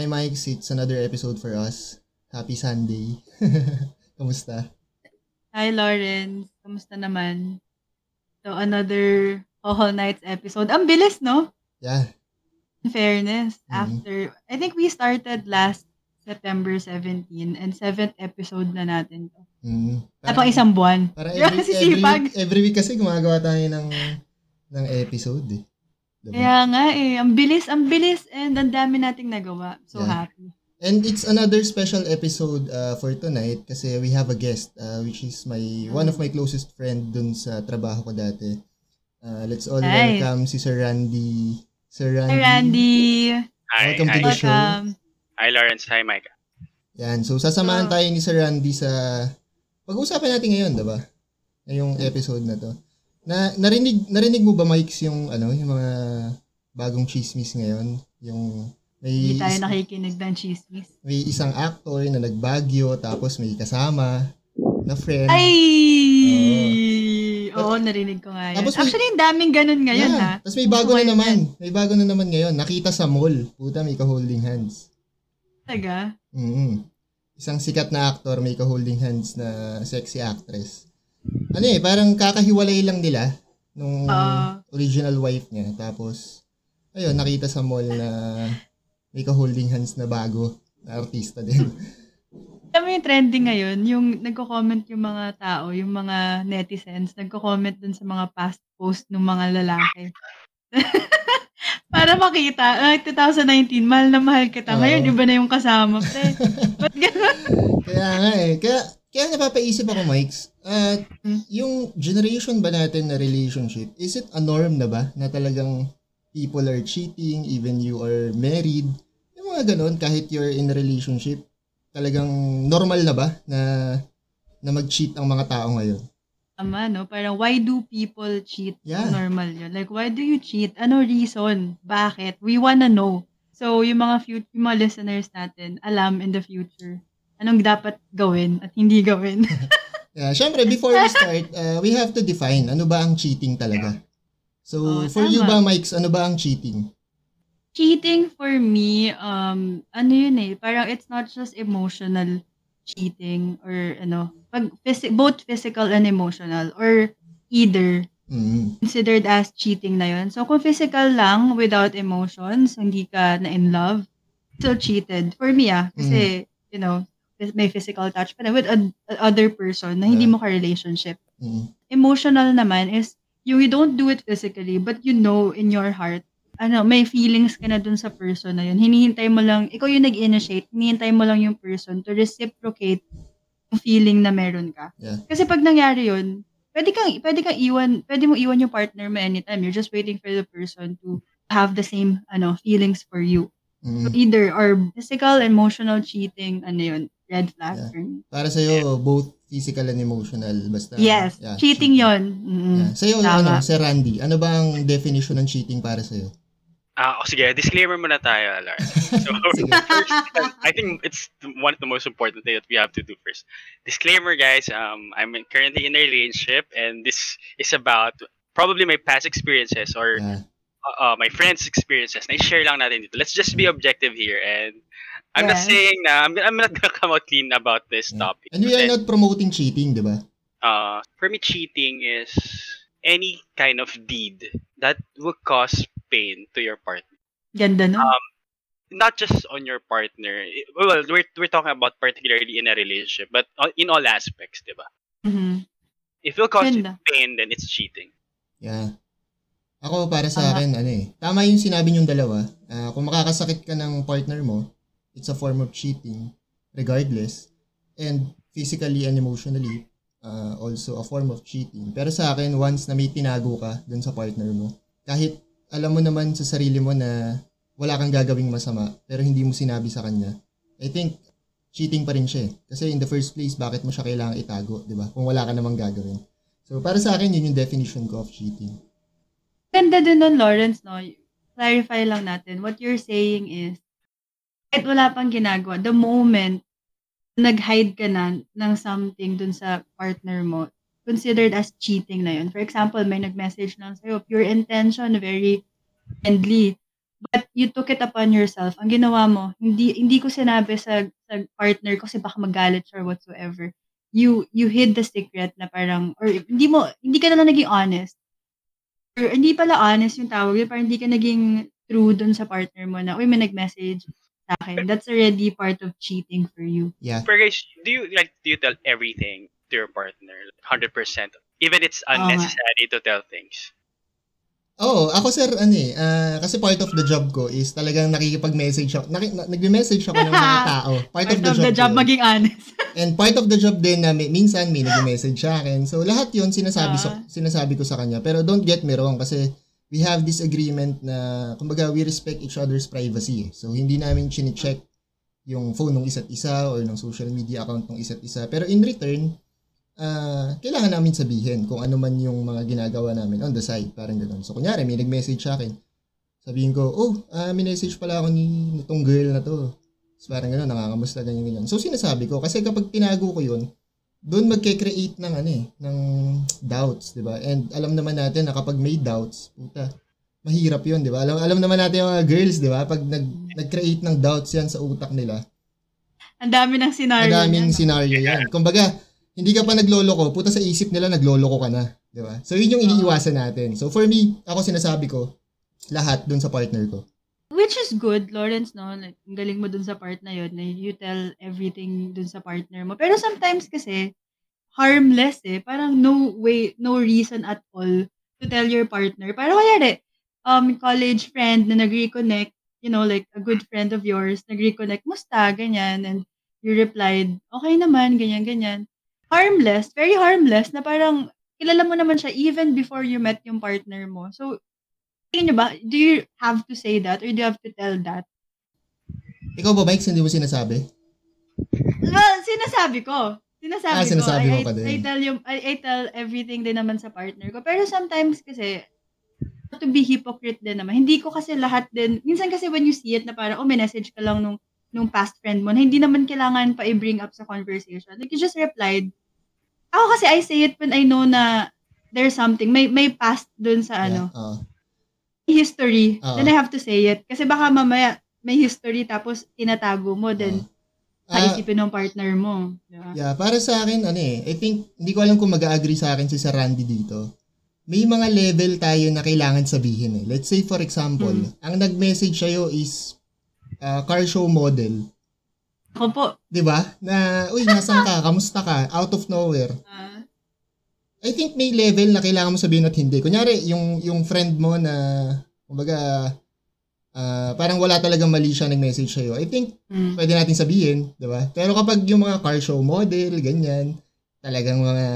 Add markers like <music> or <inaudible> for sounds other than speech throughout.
Hi Mike, it's another episode for us. Happy Sunday. <laughs> Kamusta? Hi Lawrence, kamusta naman? So another Whole Nights episode. Ang bilis, no? Yeah. In fairness, Mhm. after, I think we started last September 17 and seventh episode na natin to. Mm. At pang isang buwan. Grabe every, every, every week kasi gumagawa tayo ng ng episode eh. Diba? Kaya nga eh, ang bilis, ang bilis and ang dami nating nagawa. So Yeah. happy. And it's another special episode uh, for tonight kasi we have a guest uh, which is my one of my closest friend dun sa trabaho ko dati. Uh, let's all Nice. welcome si Sir Randy. Sir Randy. Hi Randy! Hi, Welcome hi. to the show. Hi, Lawrence. Hi, Micah. Yan. So, sasamahan Oh. tayo ni Sir Randy sa... Pag-uusapan natin ngayon, diba? Ngayong episode na to. Na, narinig, narinig mo ba, Mikes, yung, ano, yung mga bagong chismis ngayon? Yung may, Hindi tayo is- nakikinig ng chismis. may isang actor na nagbagyo, tapos may kasama na friend. Ay! Oo. Oo, narinig ko nga yan. Tapos may- Actually, ang daming ganun ngayon, ha? Tapos may bago ko na yun naman. May bago na naman ngayon. Nakita sa mall. Puta, may ka-holding hands. Talaga? mm Isang sikat na actor, may ka-holding hands na sexy actress. Ano eh, parang kakahiwalay lang nila nung Oo. original wife niya. Tapos, ayun, nakita sa mall na may ka-holding hands na bago na artista din. <laughs> Alam mo yung trending ngayon, yung nagko-comment yung mga tao, yung mga netizens, nagko-comment dun sa mga past post ng mga lalaki. <laughs> Para makita, ay, 2019, mahal na mahal kita. Ngayon, Oo. iba na yung kasama. Pre. <laughs> Ba't gano'n? kaya nga eh. Kaya, kaya napapaisip ako, Mikes, at Hmm. yung generation ba natin na relationship, is it a norm na ba na talagang people are cheating, even you are married? Yung mga ganun, kahit you're in a relationship, talagang normal na ba na na mag-cheat ang mga tao ngayon? Tama, no? Parang, why do people cheat? Yeah. Normal yun. Like, why do you cheat? Ano reason? Bakit? We wanna know. So, yung mga, fut- yung mga listeners natin, alam in the future, anong dapat gawin at hindi gawin. <laughs> Yeah, syempre, before we start, uh, we have to define ano ba ang cheating talaga. So, Oh, for you ba, tama. Mikes, ano ba ang cheating? cheating for me, um, ano yun eh, parang it's not just emotional cheating or ano, pag phys- both physical and emotional or either Mm. considered as cheating na yun. So, kung physical lang without emotions, hindi ka na in love, still cheated. For me ah, kasi, you know, may physical touch pa with a, a- other person na hindi Yeah. mo ka-relationship. Mm. Emotional naman is you don't do it physically, but you know in your heart, ano, may feelings ka na dun sa person na yun. Hinihintay mo lang, ikaw yung nag-initiate, hinihintay mo lang yung person to reciprocate yung feeling na meron ka. Yeah. Kasi pag nangyari yun, pwede kang, pwede kang iwan, pwede mo iwan yung partner mo anytime. You're just waiting for the person to have the same, ano, feelings for you. Mm. So either or physical, emotional cheating, ano yun, red flag Yeah. for me. Para sa'yo, both physical and emotional, basta. Yes, yeah, cheating yon. Mm, Yeah. Sa'yo, ano, Tama. si Randy, ano ba ang definition ng cheating para sa'yo? Ah, oh, sige, disclaimer muna tayo, Lawrence. <laughs> So, first, I think it's one of the most important thing that we have to do first. Disclaimer, guys. Um, I'm in- currently in a relationship, and this is about probably my past experiences or Yeah. uh, uh, my friends' experiences. Na share lang natin dito. Let's just be objective here, and I'm not Yes. saying na I'm, I'm not <laughs> gonna come out clean about this Yeah. topic. And we are not promoting cheating, di ba? uh, for me, cheating is any kind of deed that will cause pain to your partner. Ganda no? Um, not just on your partner. Well, we're, we're talking about particularly in a relationship, but on- in all aspects, diba? Mhm. If it will cause you Ganda. pain, then it's cheating. Yeah. Ako, para sa Tama. akin, ano eh, tama yung sinabi niyong dalawa. Ah, kung makakasakit ka ng partner mo, it's a form of cheating, regardless. And physically and emotionally, ah, also a form of cheating. Pero sa akin, once na may tinago ka dun sa partner mo, kahit alam mo naman sa sarili mo na wala kang gagawing masama, pero hindi mo sinabi sa kanya, I think, cheating pa rin siya eh. Kasi in the first place, bakit mo siya kailangang itago, di ba? Kung wala ka namang gagawin. So, para sa akin, yun yung definition ko of cheating. Ganda din nun, Lawrence, no? Clarify lang natin. What you're saying is, kahit wala pang ginagawa, the moment nag-hide ka na ng something dun sa partner mo, considered as cheating na yun. For example, may nag-message lang sa'yo, pure intention, very friendly. but you took it upon yourself. Ang ginawa mo, hindi hindi ko sinabi sa sa partner ko kasi baka magalit siya or whatsoever. You you hid the secret na parang or hindi mo hindi ka na lang naging honest. Or hindi pala honest yung tawag, yung parang hindi ka naging true dun sa partner mo na, uy, may nag-message sa akin. That's already part of cheating for you. Yeah. Pero guys, do you like do you tell everything to your partner? Hundred percent. Even it's unnecessary to tell things. Oo, ako sir, ano eh, ah, kasi part of the job ko is talagang nakikipag-message ako, naki, na, nagme-message ako ng mga <laughs> tao. Part, Part of the job, ko yun. maging honest. <laughs> And part of the job din na may, minsan may nag-message sa akin. So lahat 'yon sinasabi sa, Ah. sinasabi ko sa kanya. Pero don't get me wrong kasi we have this agreement na kumbaga we respect each other's privacy. So hindi namin chine-check yung phone ng isa't isa or ng social media account ng isa't isa. Pero in return, ah, kailangan namin sabihin kung ano man yung mga ginagawa namin on the side, parang gano'n. So kunyari may nag-message sa akin. Sabihin ko, oh, ah, message pala ako ni nitong girl na to. So, parang gano'n, nangangamusta, ganyan, ganyan. So, sinasabi ko, kasi kapag tinago ko yun, doon magke-create ng ano eh, ng doubts, di ba? And alam naman natin na kapag may doubts, puta, mahirap yun, di ba? Alam, alam naman natin yung mga girls, di ba? Pag nag, nag-create ng doubts yan sa utak nila, Ang dami ng scenario. madaming niyan. scenario yan. Kumbaga, hindi ka pa nagloloko, puta sa isip nila nagloloko ka na, di ba? So, yun yung iniiwasan natin. So, for me, ako sinasabi ko, lahat dun sa partner ko. Which is good, Lawrence, no? Like, ang galing mo dun sa part na yun, na you tell everything dun sa partner mo. Pero sometimes kasi, harmless eh. Parang no way, no reason at all to tell your partner. Parang kaya um, college friend na nag-reconnect, you know, like a good friend of yours, nag-reconnect, musta, ganyan, and you replied, okay naman, ganyan, ganyan. Harmless, very harmless, na parang, kilala mo naman siya even before you met yung partner mo. So, tingin nyo ba, do you have to say that or do you have to tell that? Ikaw ba, Mike, hindi mo sinasabi? Well, sinasabi ko. Sinasabi Ah, sinasabi ko. mo I, pa din. I tell you, I, I tell everything din naman sa partner ko. Pero sometimes kasi, to be hypocrite din naman. Hindi ko kasi lahat din, minsan kasi when you see it na parang, oh, may message ka lang nung, nung past friend mo, na hindi naman kailangan pa i-bring up sa conversation. Like, you just replied. Ako kasi, I say it when I know na there's something, may, may past dun sa ano, Yeah, oo. History, Oo. then I have to say it. Kasi baka mamaya, may history tapos tinatago mo, then Ah, kaisipin ng partner mo. Diba? Yeah, para sa akin, ano eh, I think, hindi ko alam kung mag-agree sa akin si Sir Randy dito. May mga level tayo na kailangan sabihin eh. Let's say, for example, Hmm. ang nag-message sa'yo is uh, car show model. Ako po. Di ba? Na, uy, nasan ka? Kamusta ka? Out of nowhere. ah, I think may level na kailangan mo sabihin at hindi. Kunyari, yung, yung friend mo na, kumbaga, ah, parang wala talagang mali siya nag-message sa'yo. I think, mm, pwede natin sabihin, di ba? Pero kapag yung mga car show model, ganyan, talagang mga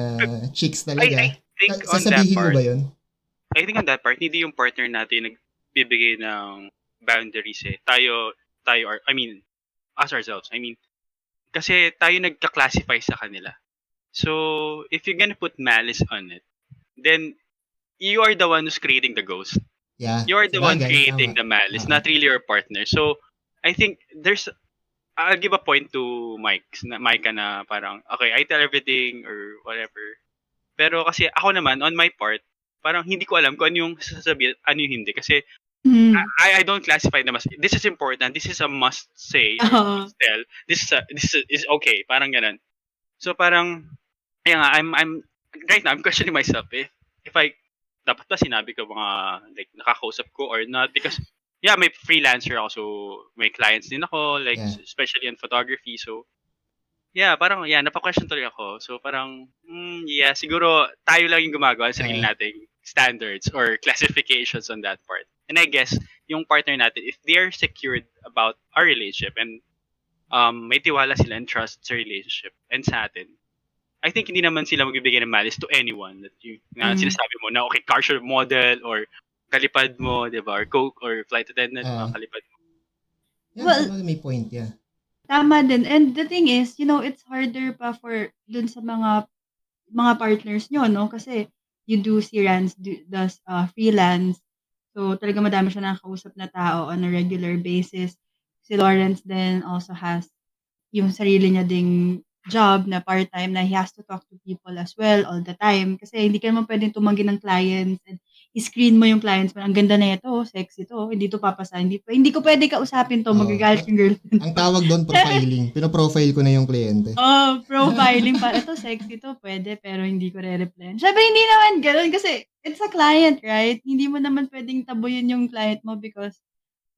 chicks I, talaga, I think sa- on that sasabihin mo part, ba yun? I think on that part, hindi yung partner natin nagbibigay ng boundaries eh. Tayo, tayo, are, I mean, us ourselves. I mean, kasi tayo nagka-classify sa kanila. So, if you're gonna put malice on it, then you are the one who's creating the ghost. Yeah. You're the one creating the malice, not really your partner. So, I think there's, I'll give a point to Mike, na, Micah na parang, okay, I tell everything or whatever. Pero kasi ako naman, on my part, parang hindi ko alam kung ano yung sasabihin, ano yung hindi. Kasi mm, I, I don't classify them as, this is important, this is a must say, Oo. must tell, this is, a, this is, is okay, parang ganun. So parang, nga, I'm, I'm, right now, I'm questioning myself, eh, if I, dapat ba sinabi ko mga, like, nakakausap ko or not, because, yeah, may freelancer ako, so, may clients din ako, like, Yeah. especially in photography, so, yeah, parang, yeah, napaka-question tuloy ako, so, parang, mm, yeah, siguro, tayo lang yung gumagawa ng sarili Yeah. nating standards or <laughs> classifications on that part. And I guess, yung partner natin, if they're secured about our relationship and um, may tiwala sila and trust sa relationship and sa atin, I think hindi naman sila magbibigay ng malice to anyone that you na Mm. sinasabi mo na okay, car show model or kalipad mo, di ba? Or coke or flight attendant, mga kalipad mo. Yeah, Well- may point, yeah. Tama din. And the thing is, you know, it's harder pa for dun sa mga mga partners nyo, no? Kasi you do si Rans do, does uh, freelance. So, talaga madami siya nakakausap na tao on a regular basis. Si Lawrence then also has yung sarili niya ding job na part-time na he has to talk to people as well all the time. Kasi hindi ka naman pwedeng tumanggi ng clients and i-screen mo yung clients mo. Ang ganda na ito, sexy to, hindi to papasa, hindi, hindi ko pwede kausapin to, Oo. magagalit yung girlfriend. <laughs> Ang tawag doon, profiling. <laughs> Pinoprofile ko na yung kliyente. Oh, profiling pa. <laughs> Ito, sexy to, pwede, pero hindi ko re-reply. Siyempre, hindi naman ganun kasi it's a client, right? Hindi mo naman pwedeng tabuyin yung client mo because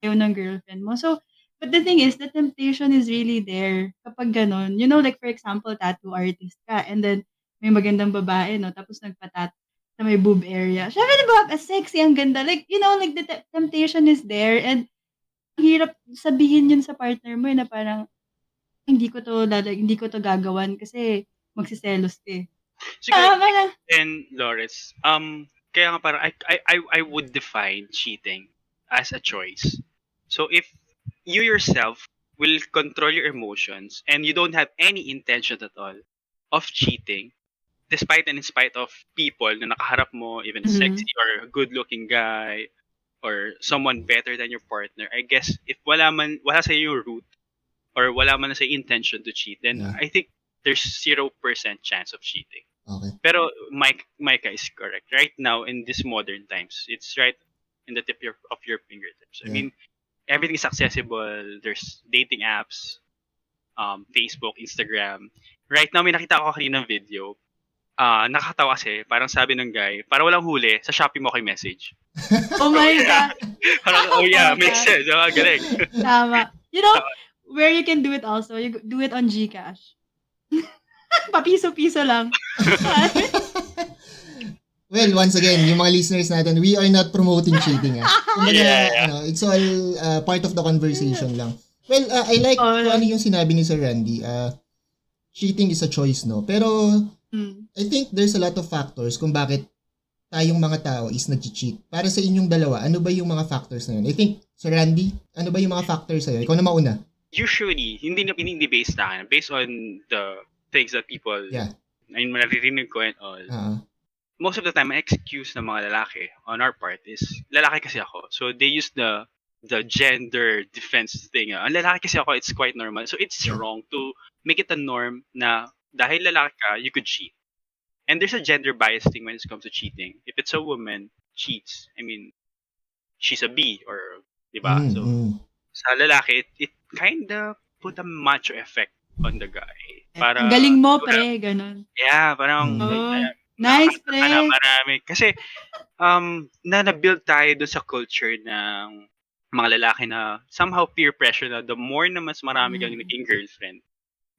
ayaw ng girlfriend mo. So, but the thing is, the temptation is really there kapag ganun. You know, like for example, tattoo artist ka and then may magandang babae, no? Tapos nagpatat sa may boob area. Siyempre, di ba, as sexy, ang ganda. Like, you know, like the te- temptation is there and hirap sabihin yun sa partner mo eh, na parang hindi ko to lala, hindi ko to gagawan kasi magsiselos ka eh. Siguro, na. and Lawrence, um, kaya nga parang I, I, I, I would define cheating as a choice. So if you yourself will control your emotions and you don't have any intention at all of cheating, despite and in spite of people na nakaharap mo, even a Mhm. sexy or good-looking guy, or someone better than your partner, I guess if wala man, wala sa yung root, or wala man sa intention to cheat, then Yeah. I think there's 0% chance of cheating. Okay. Pero Mike, Micah is correct. Right now, in these modern times, it's right in the tip of your, of your fingertips. I mean, everything is accessible. There's dating apps, um, Facebook, Instagram. Right now, may nakita ko kanina ng video. Ah, nakakatawa kasi, parang sabi ng guy, para walang huli, sa Shopee mo kay message. <laughs> Oh my <laughs> God. Parang, oh yeah, Oh, makes sense. Oh, galing. <laughs> Tama. You know, where you can do it also, you do it on Gcash. Papiso-piso lang. Well, once again, yung mga listeners natin, we are not promoting cheating. Ah. <laughs> Kumbaga, Yeah, yeah. ano, it's all uh, part of the conversation lang. Well, uh, I like kung ano yung sinabi ni Sir Randy. Uh, cheating is a choice, no? Pero Hmm. I think there's a lot of factors kung bakit tayong mga tao is nag-cheat. Para sa inyong dalawa, ano ba yung mga factors na yun? I think, Sir Randy, ano ba yung mga factors sa'yo? Ikaw na mauna. Usually, hindi na hindi based na. Based on the things that people, Yeah. I mean, naririnig ko and all. Ah, most of the time, excuse ng mga lalaki on our part is, lalaki kasi ako. So, they use the the gender defense thing. Ang lalaki kasi ako, it's quite normal. So, it's Yeah. wrong to make it a norm na dahil lalaki ka, you could cheat. And there's a gender bias thing when it comes to cheating. If it's a woman cheats, I mean, she's a B or, di ba? mm, So, mm. sa lalaki, it, it kind of put a macho effect on the guy. Para, Ang galing mo, pre. Ganon. Yeah, parang, Mm. Oh, uh, nice, pre. Na marami. Kasi, um, na na-build tayo doon sa culture ng mga lalaki na somehow peer pressure na the more na mas marami kang Mm. naging girlfriend,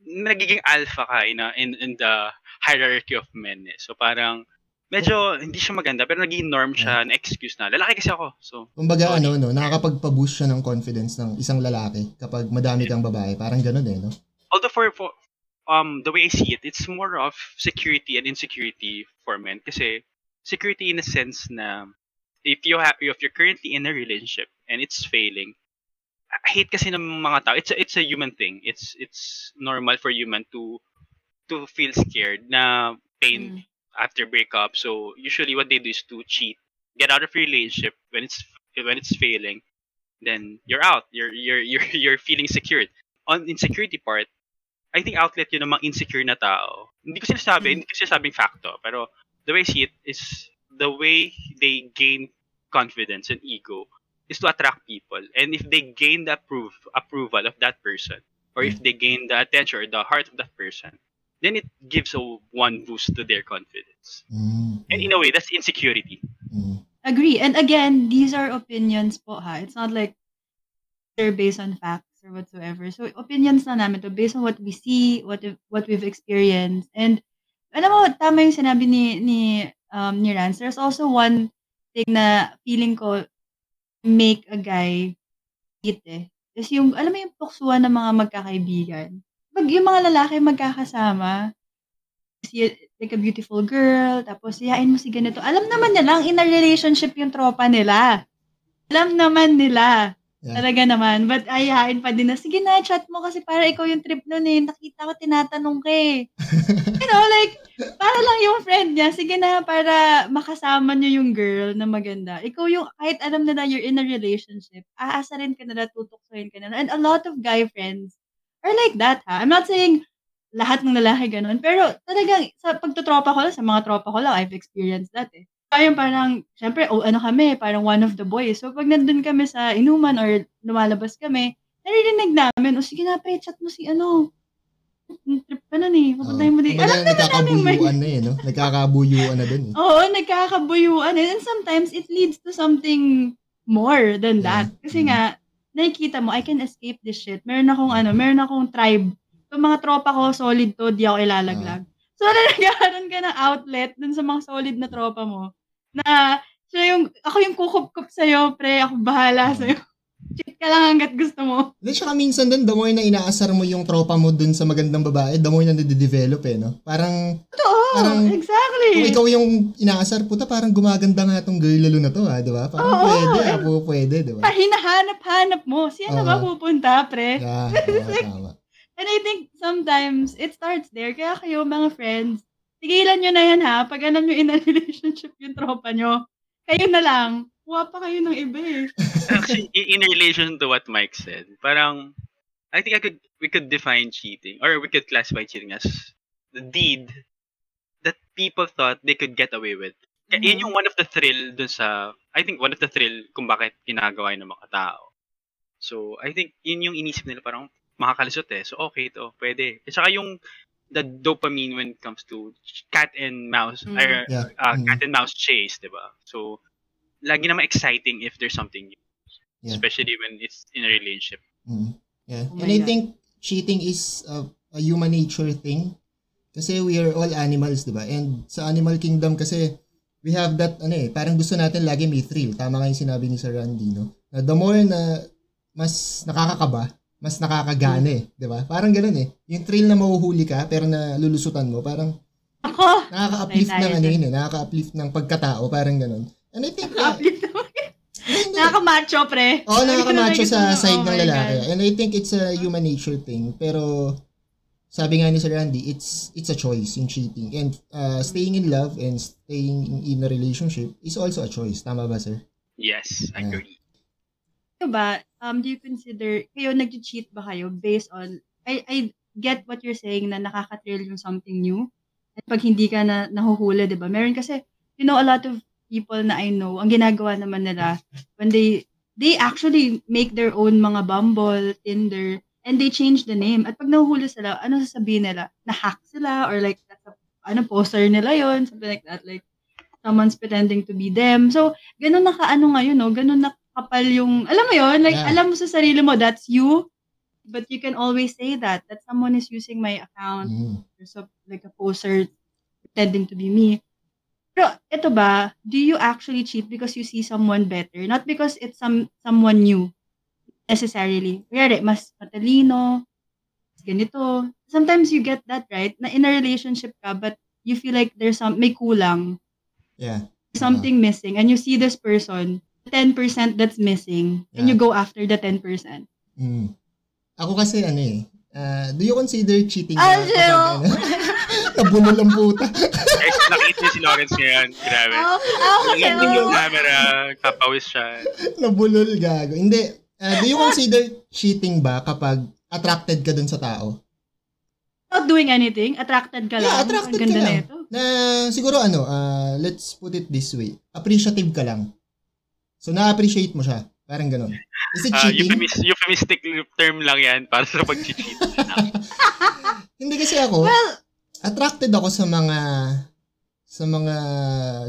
nagiging alpha ka in, a, in, in the hierarchy of men. Eh. So parang, medyo hindi siya maganda pero naging norm siya na excuse na. Lalaki kasi ako. So, Kumbaga, Sorry. ano, no, nakakapagpa-boost siya ng confidence ng isang lalaki kapag madami kang babae. Parang ganun eh, no? although for, for um the way I see it, it's more of security and insecurity for men. Kasi security in a sense na if you have if you're currently in a relationship and it's failing, I hate kasi ng mga tao. It's a, it's a human thing. It's it's normal for human to to feel scared na pain Mm. after breakup. So usually what they do is to cheat, get out of your relationship when it's when it's failing, then you're out. You're you're <laughs> you're you're feeling secured. On insecurity part, I think outlet yun ng mga insecure na tao. Hindi ko sinasabi, Mm. hindi ko sinasabing facto, pero the way I see it is the way they gain confidence and ego is to attract people. And if they gain the approve, approval of that person, or if they gain the attention or the heart of that person, then it gives a one boost to their confidence. Mm, And in a way, that's insecurity. mm, Agree. And again, these are opinions po ha. It's not like they're based on facts or whatsoever. So opinions na namin to based on what we see, what what we've experienced. And alam mo, tama yung sinabi ni ni um ni Rance. There's also one thing na feeling ko make a guy cheat eh. Is yung, alam mo yung tuksuan ng mga magkakaibigan. Pag yung mga lalaki magkakasama, see like a beautiful girl, tapos yayain mo si ganito. Alam naman nilang in a relationship yung tropa nila. Alam naman nila. Yeah. Talaga naman. But ayahain pa din na, sige na, chat mo kasi para ikaw yung trip nun eh. Nakita ko, tinatanong ka eh. <laughs> you know, like, para lang yung friend niya. Sige na, para makasama niyo yung girl na maganda. Ikaw yung, kahit alam na na you're in a relationship, aasa rin ka na, tutuksoin ka na. And a lot of guy friends are like that, ha? I'm not saying lahat ng lalaki ganun. Pero talagang, sa pagtutropa ko lang, sa mga tropa ko lang, I've experienced that eh. Ayun, parang, syempre, oh, ano kami, parang one of the boys. So, pag nandun kami sa inuman or lumalabas kami, naririnig namin, o sige na, pre, chat mo si ano. Trip ka na eh. Papuntahin mo din. Alam naman namin, nagkakabuyuan na eh, no? Nagkakabuyuan na dun eh. Oo, nagkakabuyuan. And sometimes, it leads to something more than that. Yeah. Kasi nga, nakikita mo, I can escape this shit. Meron akong ano, meron akong tribe. Yung mga tropa ko, solid to, di ako ilalaglag. So, <laughs> na nagkaroon ka ng outlet dun sa mga solid na tropa mo. Na, siya yung, ako yung kukup-kup sa'yo, pre, ako bahala sa'yo. Cheat ka lang hanggat gusto mo. Then, tsaka minsan din, the more na inaasar mo yung tropa mo dun sa magandang babae, the more na nade-develop eh, no? Parang, Oo, Parang, exactly. kung ikaw yung inaasar, puta, parang gumaganda nga tong girl lalo na to, ha? Di ba? Parang Oo, pwede, eh. ha? Po, pwede, di ba? Hinahanap-hanap mo. Siya na ba pupunta, pre? Yeah, tama, <laughs> tama. And I think sometimes it starts there. Kaya kayo, mga friends, tigilan nyo na yan ha. Pag alam nyo in a relationship yung tropa nyo, kayo na lang. Kuha pa kayo ng iba eh. <laughs> Actually, in relation to what Mike said, parang I think I could we could define cheating or we could classify cheating as the deed that people thought they could get away with. Kaya Mhm. Yun yung one of the thrill dun sa I think one of the thrill kung bakit ginagawa yun ng mga tao. So, I think yun yung inisip nila parang makakalisot eh. So, okay to, pwede. At saka yung the dopamine when it comes to cat and mouse Mhm. or Yeah. uh, Mhm. cat and mouse chase, 'di ba? So, lagi naman exciting if there's something new. Yeah. Especially when it's in a relationship. Mm. Yeah. Oh And I God. think cheating is a, a human nature thing. Kasi we are all animals, di ba? And sa animal kingdom kasi, we have that, ano eh, parang gusto natin lagi may thrill. Tama nga yung sinabi ni Sir Randy, no? Na the more na mas nakakakaba, mas nakakagana eh, di ba? Parang ganun eh. Yung thrill na mahuhuli ka, pero na lulusutan mo, parang Ako! nakaka-uplift ng ano yun eh, nakaka-uplift ng pagkatao, parang ganun. And I think, yeah, Uplift naman. hindi. Nakaka-macho, pre. Oo, ko nakakamacho sa side oh ng lalaki. God. And I think it's a human nature thing. Pero, sabi nga ni Sir Randy, it's it's a choice in cheating. And uh, staying in love and staying in, a relationship is also a choice. Tama ba, sir? Yes, I agree. Kayo ba, um, do you consider, kayo nag-cheat ba kayo based on, I, I get what you're saying na nakaka-thrill yung something new. At pag hindi ka na nahuhuli, di ba? Meron kasi, you know, a lot of people na I know, ang ginagawa naman nila, when they, they actually make their own mga Bumble, Tinder, and they change the name. At pag nahuhuli sila, ano sasabihin nila? Na-hack sila or like, ano, poster nila yon something like that. Like, someone's pretending to be them. So, ganun na kaano ngayon, no? Ganun na kapal yung, alam mo yon like, Yeah. alam mo sa sarili mo, that's you, but you can always say that, that someone is using my account, Mm. there's a, like a poster pretending to be me. Pero, ito ba, do you actually cheat because you see someone better? Not because it's some someone new, necessarily. Kaya mas matalino, mas ganito. Sometimes you get that, right? Na in a relationship ka, but you feel like there's some, may kulang Yeah. something missing and you see this person, 10% that's missing, and you Yeah. go after the 10%. Mm. Ako kasi, ano eh, uh, do you consider cheating Ah, na sure. kapag, ano, <laughs> nabulol ang puta? Guys, nakita niyo si Lawrence ngayon. Grabe. Oh, oh, kasi, Yung yung camera, kapawis siya. nabulol, gago. Hindi. Uh, do you <laughs> consider cheating ba kapag attracted ka dun sa tao? Not doing anything, attracted ka lang. Yeah, attracted Ang ganda ka lang. na ito. na siguro ano, ah, let's put it this way. Appreciative ka lang. So, na-appreciate mo siya. Parang ganun. Is it Uh, cheating? euphemis- euphemistic term lang yan para sa pag-cheat. <laughs> Hindi kasi ako, Well, attracted ako sa mga sa mga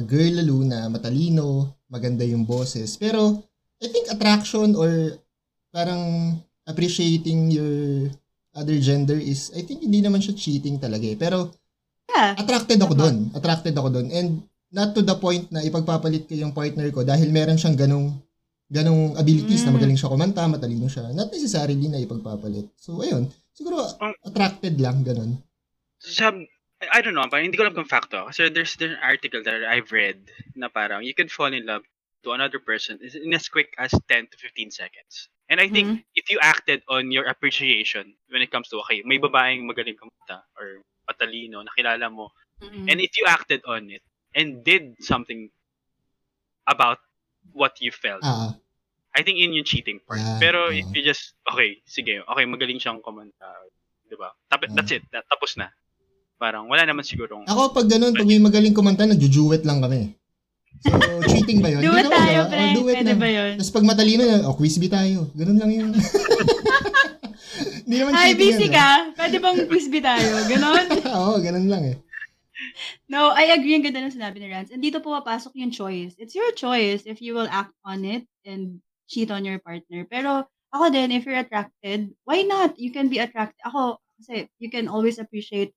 girl lalo na matalino, maganda yung boses. Pero, I think attraction or parang appreciating your other gender is, I think hindi naman siya cheating talaga eh. Pero, yeah. attracted ako doon. Attracted ako doon. And not to the point na ipagpapalit ko yung partner ko dahil meron siyang ganong ganong abilities na Mm. magaling siya kumanta, matalino siya. Not necessarily na ipagpapalit. So, ayun. Siguro, attracted lang, ganon. Sa, I don't know, parang hindi ko alam kung fact to. Kasi there's, there's an article that I've read na parang you could fall in love to another person in as quick as 10 to 15 seconds. And I think if you acted on your appreciation when it comes to, okay, may babaeng magaling kumanta or patalino, nakilala mo, Mm-mm. and if you acted on it and did something about what you felt, Ah, I think yun yung cheating part. Ah, Pero ah. if you just, okay, sige, okay, magaling siyang kumanta, di ba? Tap- Ah. That's it, that, tapos na. Parang wala naman sigurong, ako pag ganun, pag may magaling kumanta, nagjujuwet lang kami. So, cheating ba yun? It naman, tayo, ah. pre. Oh, do it Pwede na. ba yun? Tapos pag matalino na, oh, quiz bee tayo. Ganun lang yun. <laughs> Hindi naman Hi, cheating busy yun, ka? Pwede bang quiz-bee tayo? Ganon? ah. <laughs> Oo, ganun lang eh. No, I agree. Ang ganda ng sinabi ni Rance. And dito pumapasok yung choice. It's your choice if you will act on it and cheat on your partner. Pero ako din, if you're attracted, why not? You can be attracted. Ako, kasi you can always appreciate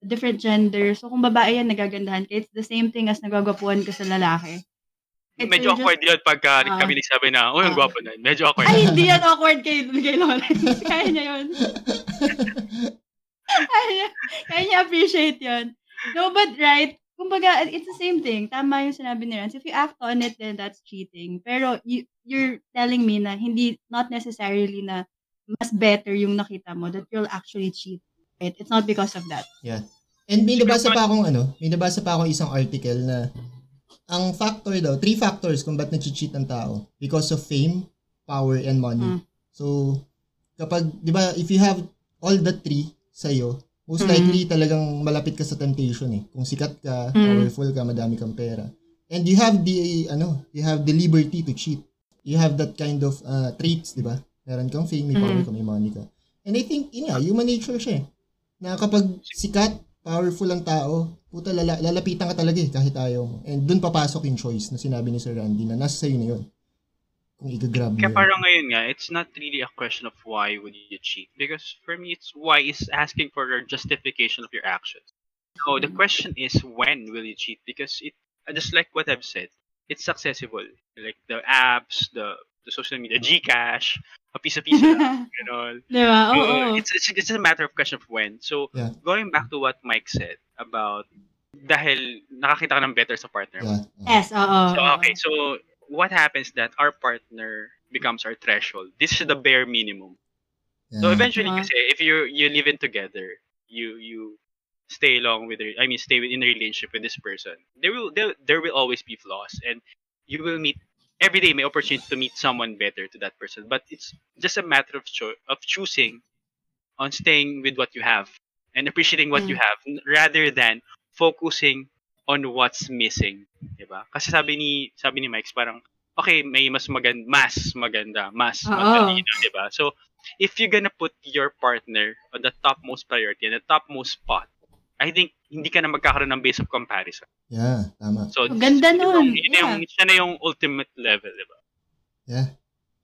different gender. So kung babae yan, nagagandahan ka, it's the same thing as nagwagwapuan ka sa lalaki. It's Medyo just- awkward yun pagka Ah. kami nagsabi na, oh, ang Ah. gwapo na. Medyo awkward. Ay, hindi yan awkward kay, kay Lawrence. Kaya niya yun. <laughs> kaya, niya, kaya niya appreciate yun. No, but right, kumbaga, it's the same thing. Tama yung sinabi ni Rance. If you act on it, then that's cheating. Pero you, you're telling me na hindi, not necessarily na mas better yung nakita mo that you'll actually cheat. Right? It's not because of that. And may nabasa pa akong ano, may nabasa pa akong isang article na ang factor daw, three factors kung ba't nag-cheat ang tao. Because of fame, power, and money. Mm. So, kapag, di ba, if you have all the three sa'yo, most likely talagang malapit ka sa temptation eh. Kung sikat ka, Mm. powerful ka, madami kang pera. And you have the, ano, you have the liberty to cheat. You have that kind of uh, traits, di ba? Meron kang fame, may power Mm. ka, may money ka. And I think, yun nga, human nature siya eh. Na kapag sikat, powerful ang tao, puta, lala, lalapitan ka talaga eh, kahit ayaw mo. And dun papasok yung choice na sinabi ni Sir Randy na nasa sa'yo na yun. Kung i-grab mo Kaya yun. parang ngayon nga, it's not really a question of why would you cheat. Because for me, it's why is asking for a justification of your actions. So the question is when will you cheat? Because it, just like what I've said, it's accessible. Like the apps, the the social media, Gcash, a piece of piece lang, <laughs> you know. Di ba? Oo. Uh, oo. it's, it's it's a matter of question of when. So Yeah. going back to what Mike said about dahil nakakita ka ng better sa partner mo. Yeah. Yes, oo. So okay, so what happens that our partner becomes our threshold. This is the bare minimum. So eventually Uh-huh. kasi if you you live in together, you you stay along with the- I mean stay in a relationship with this person. There will there, there will always be flaws and you will meet every day may opportunity to meet someone better to that person. But it's just a matter of cho- of choosing on staying with what you have and appreciating what you Mm. have rather than focusing on what's missing, 'di ba? Kasi sabi ni sabi ni Mike parang okay, may mas maganda, mas maganda, mas matalino, 'di ba? So if you're gonna put your partner on the topmost priority and the topmost spot, I think hindi ka na magkakaroon ng base of comparison. Yeah, tama. So, Ang ganda nun. yung- yun yung, siya na yung ultimate level, di ba? Yeah.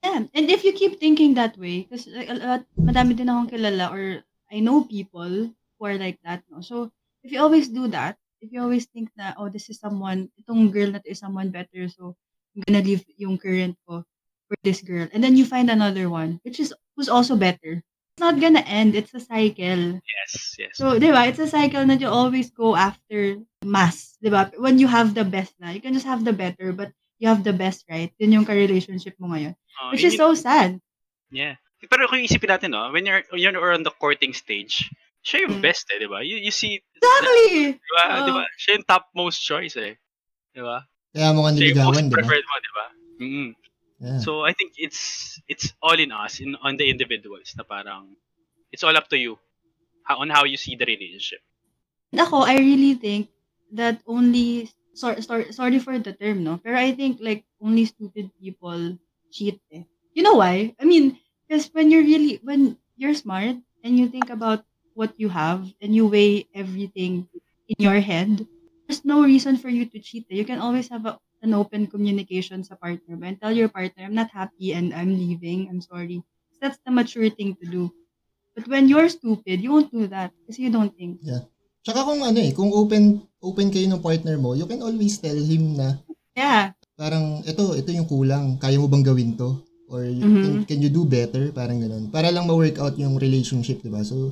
Yeah. And if you keep thinking that way, because like, a lot, madami din akong kilala or I know people who are like that. No? So, if you always do that, if you always think na, oh, this is someone, itong girl na to is someone better, so I'm gonna leave yung current ko for this girl. And then you find another one, which is, who's also better. It's not gonna end. It's a cycle. Yes, yes. So, di ba, it's a cycle that you always go after mas, di ba? When you have the best na, you can just have the better, but you have the best, right? Yun yung ka-relationship mo ngayon. Uh, Which is so sad. Yeah. Pero kung isipin natin, no, when you're, you're on the courting stage, siya yung Mm. best eh, di ba? You, you see, Exactly! di ba? Oo. Di ba? Siya yung topmost choice eh. Di ba? Kaya mo nga Siya yung most niligawan, di ba? preferred mo, di ba? mm Yeah. So I think it's it's all in us, in on the individuals na parang it's all up to you how, on how you see the relationship. And ako, I really think that only, sorry, sorry, sorry for the term, no? Pero I think like only stupid people cheat eh. You know why? I mean, because when you're really, when you're smart and you think about what you have and you weigh everything in your head, there's no reason for you to cheat. You can always have a, an open communication sa partner mo and tell your partner, I'm not happy and I'm leaving, I'm sorry. That's the mature thing to do. But when you're stupid, you won't do that kasi you don't think. Tsaka kung ano eh, kung open open kayo ng partner mo, you can always tell him na Yeah. parang ito, ito yung kulang. Kaya mo bang gawin to? Or you- Mhm. can, can you do better? Parang ganun. Para lang ma-work out yung relationship, di ba? So,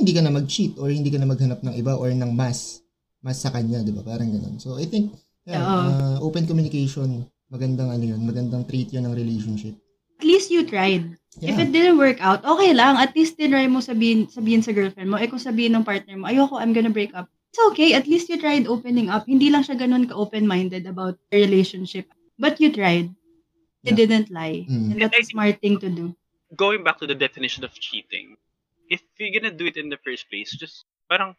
hindi ka na mag-cheat or hindi ka na maghanap ng iba or ng mas. Mas sa kanya, di ba? Parang ganun. So, I think, yeah, uh, open communication, magandang ano yun, magandang trait yun ng relationship. At least you tried. If Yeah. it didn't work out, okay lang. At least tinry mo sabihin, sabihin sa girlfriend mo. Eh kung sabihin ng partner mo, ayoko, I'm gonna break up. It's okay. At least you tried opening up. Hindi lang siya ganun ka-open-minded about the relationship. But you tried. You Yeah. didn't lie. Mm. And that's a smart thing to do. Going back to the definition of cheating, if you're gonna do it in the first place, just parang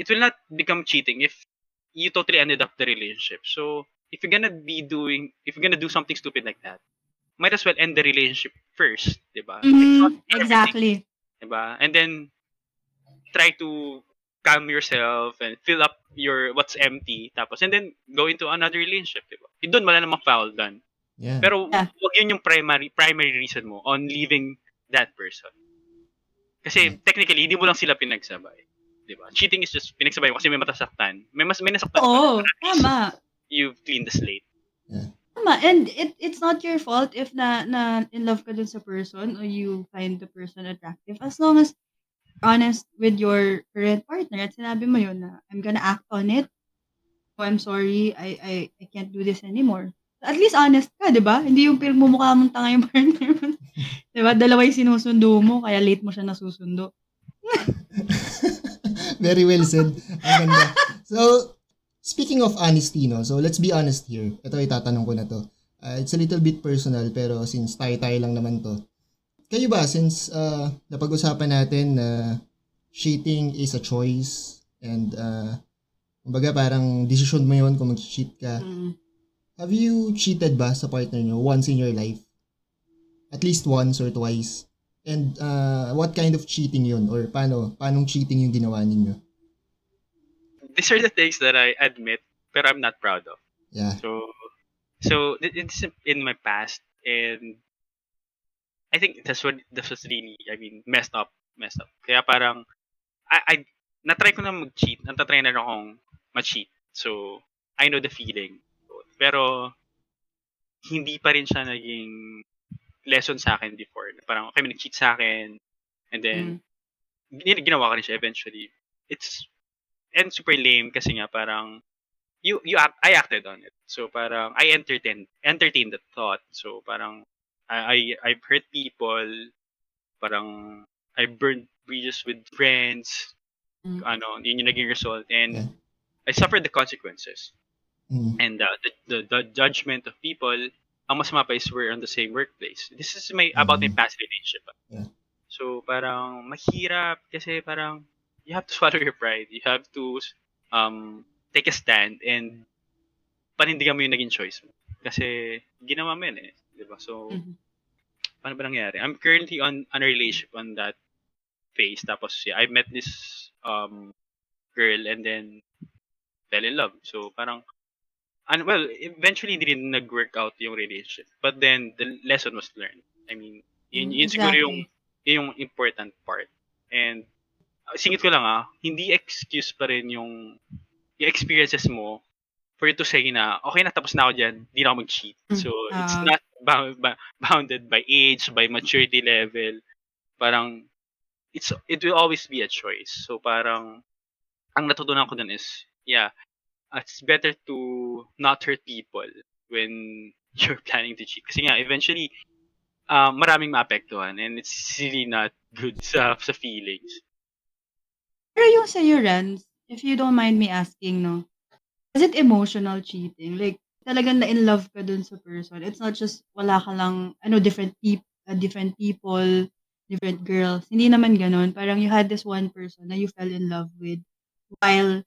it will not become cheating if you totally ended up the relationship. So if you're gonna be doing, if you're gonna do something stupid like that, might as well end the relationship first, di ba? Like, mm-hmm. not everything, exactly. di ba? And then, try to calm yourself and fill up your what's empty, tapos, and then, go into another relationship, di ba? Doon wala namang foul done. Yeah. Pero, Yeah. wag yun yung primary, primary reason mo on leaving that person. Kasi, Hmm. technically, hindi mo lang sila pinagsabay. Di ba? Cheating is just pinagsabay mo kasi may matasaktan. May mas may nasaktan Oo, least tama. You've cleaned the slate. Tama. And it it's not your fault if na, na in love ka dun sa person or you find the person attractive. As long as honest with your current partner at sinabi mo yun na I'm gonna act on it. Oh, I'm sorry. I, I, I can't do this anymore. At least honest ka, di ba? Hindi yung pinagmumukha mong tanga yung partner mo. Di ba? Dalawa yung sinusundo mo, kaya late mo siya nasusundo. <laughs> Very well said. Ang ganda. So, speaking of honesty, no? So, let's be honest here. Ito, itatanong ko na to. Uh, it's a little bit personal, pero since tayo-tayo lang naman to. Kayo ba, since uh, napag-usapan natin na cheating is a choice and uh, kumbaga parang decision mo yun kung mag-cheat ka. Mm. Have you cheated ba sa partner nyo once in your life? At least once or twice? And uh, what kind of cheating yun? Or paano, paano cheating yung ginawa ninyo? These are the things that I admit, pero I'm not proud of. Yeah. So, so it- it's in my past, and I think that's what this was really, I mean, messed up, messed up. Kaya parang, I, I natry ko na mag-cheat, natatry na akong ma-cheat. So, I know the feeling. Pero, hindi pa rin siya naging lesson sa akin before. Parang, okay, nag-cheat sa akin, and then, gin- ginawa ko rin siya eventually. It's, and super lame kasi nga parang, you, you act, I acted on it. So parang, I entertained, entertained the thought. So parang, I, I, I've hurt people, parang, I burned bridges with friends, Mm. ano, yun yung naging result. And Yeah. I suffered the consequences. Mm. And uh, the, the, the judgment of people, ang masama pa is we're on the same workplace. This is my, about my past relationship. ah. Yeah. So, parang, mahirap kasi parang, you have to swallow your pride. You have to um, take a stand and panindigan mo yung naging choice mo. Kasi, ginawa mo yun eh. Di ba? So, Mhm. paano ba nangyari? I'm currently on, on a relationship on that phase. Tapos, yeah, I met this um, girl and then fell in love. So, parang, and well, eventually hindi rin nag-work out yung relationship. But then, the lesson was learned. I mean, yun, yun siguro yung, yun yung important part. And, uh, singit ko lang ah, hindi excuse pa rin yung, yung experiences mo for you to say na, okay na, tapos na ako dyan, di na ako mag-cheat. Mm, So, it's ah. not bound, bounded by age, by maturity level. Parang, it's it will always be a choice. So, parang, ang natutunan ko dun is, yeah, it's better to not hurt people when <laughs> you're planning to cheat. Kasi nga, eventually, um, maraming maapektuhan and it's really not good sa, sa feelings. Pero yung sa'yo, Renz, if you don't mind me asking, no, is it emotional cheating? Like, talagang na in love ka dun sa person. It's not just wala ka lang, ano, different peop uh, different people, different girls. Hindi naman ganun. Parang you had this one person na you fell in love with while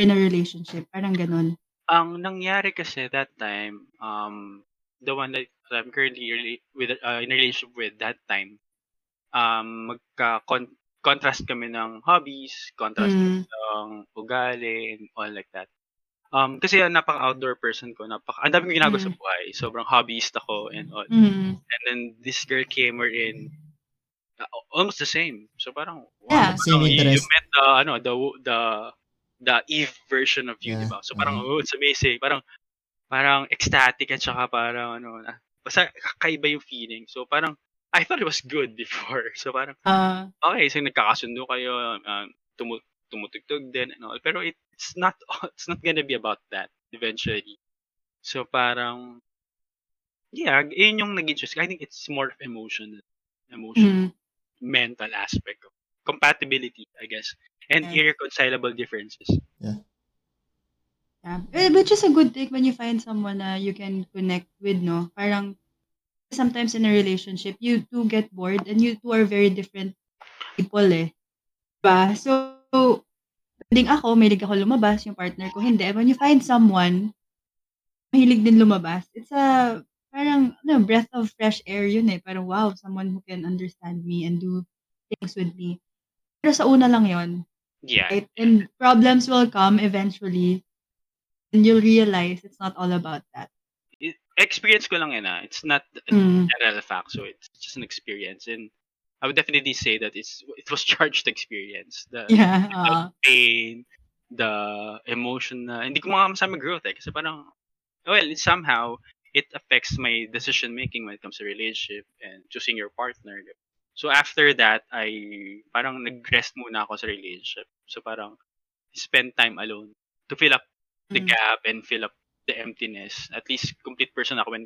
in a relationship. Parang ganun. Ang nangyari kasi that time, um, the one that I'm currently with uh, in a relationship with that time, um, magka-contrast kami ng hobbies, contrast Mm. ng ugali and all like that. Um, kasi napaka-outdoor person ko, napaka, ang dami kong ginagawa sa Mm. buhay. Sobrang hobbyist ako and all. Mm. And then this girl came in uh, almost the same. So parang wow, Yeah. Same parang you, you interest. met the ano the the the Eve version of you, Yeah. di ba? So parang Mhm. oh, it's amazing. Parang parang ecstatic at saka parang ano na basta kakaiba yung feeling. So parang I thought it was good <laughs> before. So parang Ah, okay, so nagkakasundo kayo, um, tumu tumutugtog din and all. Pero it's not <laughs> it's not gonna be about that eventually. So parang yeah, yun yung naging choice. I think it's more of emotional emotional mm. mental aspect of compatibility, I guess. And Yeah. irreconcilable differences. Yeah. Eh, Which is a good thing when you find someone na you can connect with, no? Parang, sometimes in a relationship, you two get bored and you two are very different people eh. Diba? So, pwedeng ako, may ako lumabas, yung partner ko hindi. And when you find someone mahilig din lumabas. It's a parang ano, breath of fresh air yun eh. Parang wow, someone who can understand me and do things with me. Pero sa una lang yon Yeah. right? And problems will come eventually. And you'll realize it's not all about that. It- experience ko lang yan ah. It's not a Mm. general fact, so it's just an experience. And I would definitely say that it's it was charged experience. The Yeah. Uh, pain, the emotion na, hindi ko makakasama growth eh. Kasi parang, well, it, somehow, it affects my decision making when it comes to relationship and choosing your partner. So after that, I parang nag-rest muna ako sa relationship. So parang spend time alone to fill up the Mm. gap and fill up the emptiness. At least complete person ako when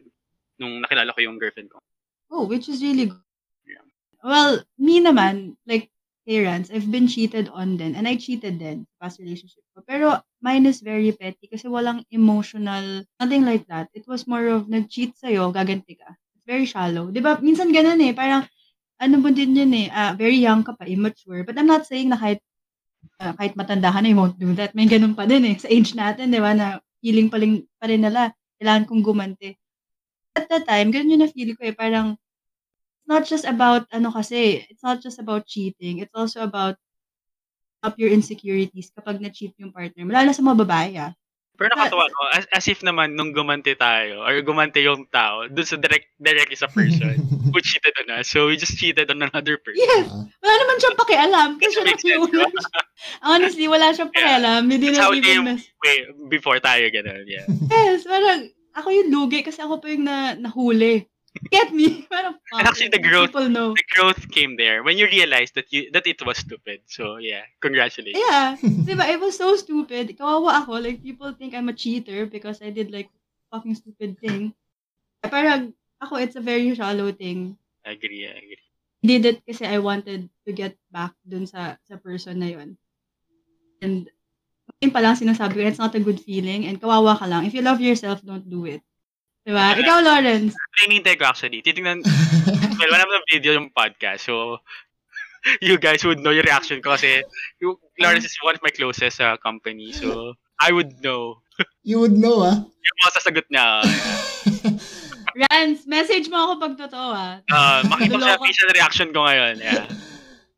nung nakilala ko yung girlfriend ko. oh, which is really good. Yeah. Well, me naman, like, parents, I've been cheated on din. And I cheated sa past relationship ko. Pero mine is very petty kasi walang emotional, nothing like that. It was more of, nag-cheat sa'yo, gaganti ka. It's very shallow. Di ba? Minsan ganun eh. Parang, ano mo din yun eh, ah, very young ka pa, immature. But I'm not saying na kahit, ah, kahit matanda na, you won't do that. May ganun pa din eh. Sa age natin, di ba, na feeling pa rin, pa rin nila, kailangan kong gumanti. At that time, ganun yung na-feel ko eh. Parang, it's not just about, ano kasi, it's not just about cheating. It's also about up your insecurities kapag na-cheat yung partner. Lalo sa mga babae ah. Pero nakatawa ko, as, as if naman nung gumanti tayo, or gumanti yung tao, dun sa direct, directly sa person <laughs> who cheated on us. So we just cheated on another person. Yes! Wala naman siyang pakialam. Kasi siya. <laughs> Honestly, wala siyang Yeah. pakialam. That's didn't how even mess. wait, before tayo, ganun, yeah. Yes, parang, ako yung lugi kasi ako pa yung na, nahuli. Get me? <laughs> Parang, fuck Actually, the growth- People know. The growth came there when you realized that you that it was stupid. So yeah, congratulations. Yeah. diba? It was so stupid. Kawawa ako. Like, people think I'm a cheater because I did like fucking stupid thing. Parang, ako, it's a very shallow thing. I agree, I agree. did it kasi I wanted to get back dun sa sa person na yun. And yun pa lang sinasabi ko, it's not a good feeling and kawawa ka lang. If you love yourself, don't do it. Diba? Ikaw, Lawrence. Hinihintay ko actually. Titingnan, <laughs> well, wala naman video yung podcast. So, <laughs> you guys would know yung reaction ko kasi yung, Lawrence is one of my closest sa company. So, I would know <laughs> You would know, ah. yung mga sasagot niya. Rance, message mo ako pag totoo ah. Uh, makita ko sa Niloko. facial reaction ko ngayon. Yeah.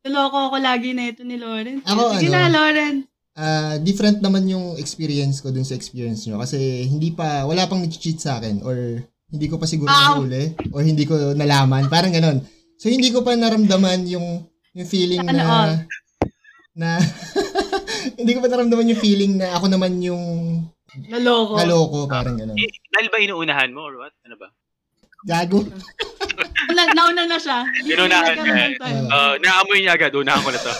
Tuloko ako lagi na ito ni Lawrence. Ako, Sige ano? na, Lawrence. Ah, different naman yung experience ko dun sa experience nyo. Kasi hindi pa, wala pang nag-cheat sa akin or hindi ko pa siguro Ow! nahuli or hindi ko nalaman. Parang ganon. So, hindi ko pa naramdaman yung, yung feeling all. na, na, <laughs> hindi ko pa naramdaman yung feeling na ako naman yung Naloko. naloko. Parang ganon. Eh, dahil ba inuunahan mo or what? Ano ba? Gago. Na, nauna na siya. Ng time. Uh, naamoy niya agad. Unahan ko na to.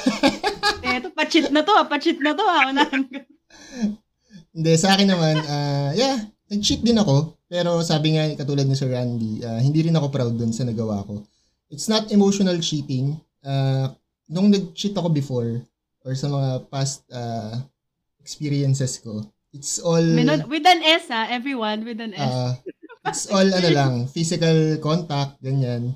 Eto, pa-cheat na to ah. Pa-cheat na to ah. Unahan <laughs> ko. Hindi, sa akin naman, ah, yeah, nag-cheat din ako. Pero sabi nga, katulad ni Sir Randy, ah, hindi rin ako proud dun sa nagawa ko. It's not emotional cheating. Ah, nung nag-cheat ako before, or sa mga past ah, experiences ko, it's all, with an S ah. Everyone, with an S. ah, it's all, ano lang, physical contact, ganyan.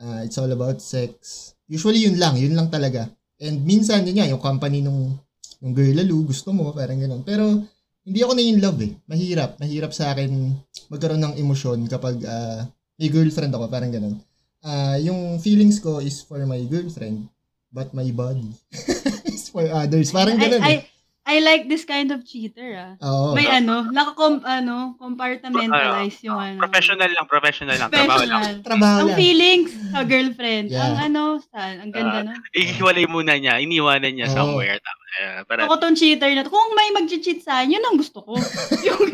Ah, it's all about sex. Usually yun lang, yun lang talaga. And minsan, yun nga, yung company nung, nung girl lalo, gusto mo, parang ganun. Pero, hindi ako na in love eh. Mahirap. Mahirap sa akin magkaroon ng emosyon kapag ah, may girlfriend ako, parang ganun. Ah, yung feelings ko is for my girlfriend, but my body <laughs> is for others. Parang I, ganun I, eh. I like this kind of cheater ah. Oo. May ano, naka-com, ano, compartmentalize yung ano. Professional lang, professional lang. Trabaho lang. Professional. Trabaho Ang lang. feelings sa girlfriend. Yeah. Ang ano, saan? Ang ganda no? Ihiwalay muna niya. Iniwanan niya Oo. somewhere. Tama. Uh, para, Ako tong cheater na to. Kung may mag-cheat sa akin, yun ang gusto ko. <laughs> yung,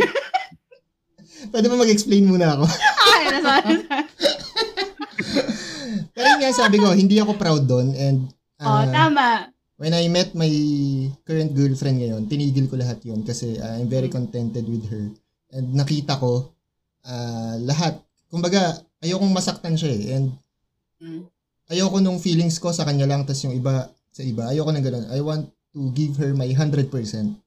Pwede ba mag-explain muna ako? <laughs> ay, nasa, Pero yun nga sabi ko, hindi ako proud doon and oh, ah, tama. When I met my current girlfriend ngayon, tinigil ko lahat yun kasi ah, I'm very Mm. contented with her. And nakita ko ah, lahat. Kumbaga, ayokong masaktan siya eh. And Mm. ayoko nung feelings ko sa kanya lang tas yung iba sa iba. Ayoko na ganun. I want to give her my 100%.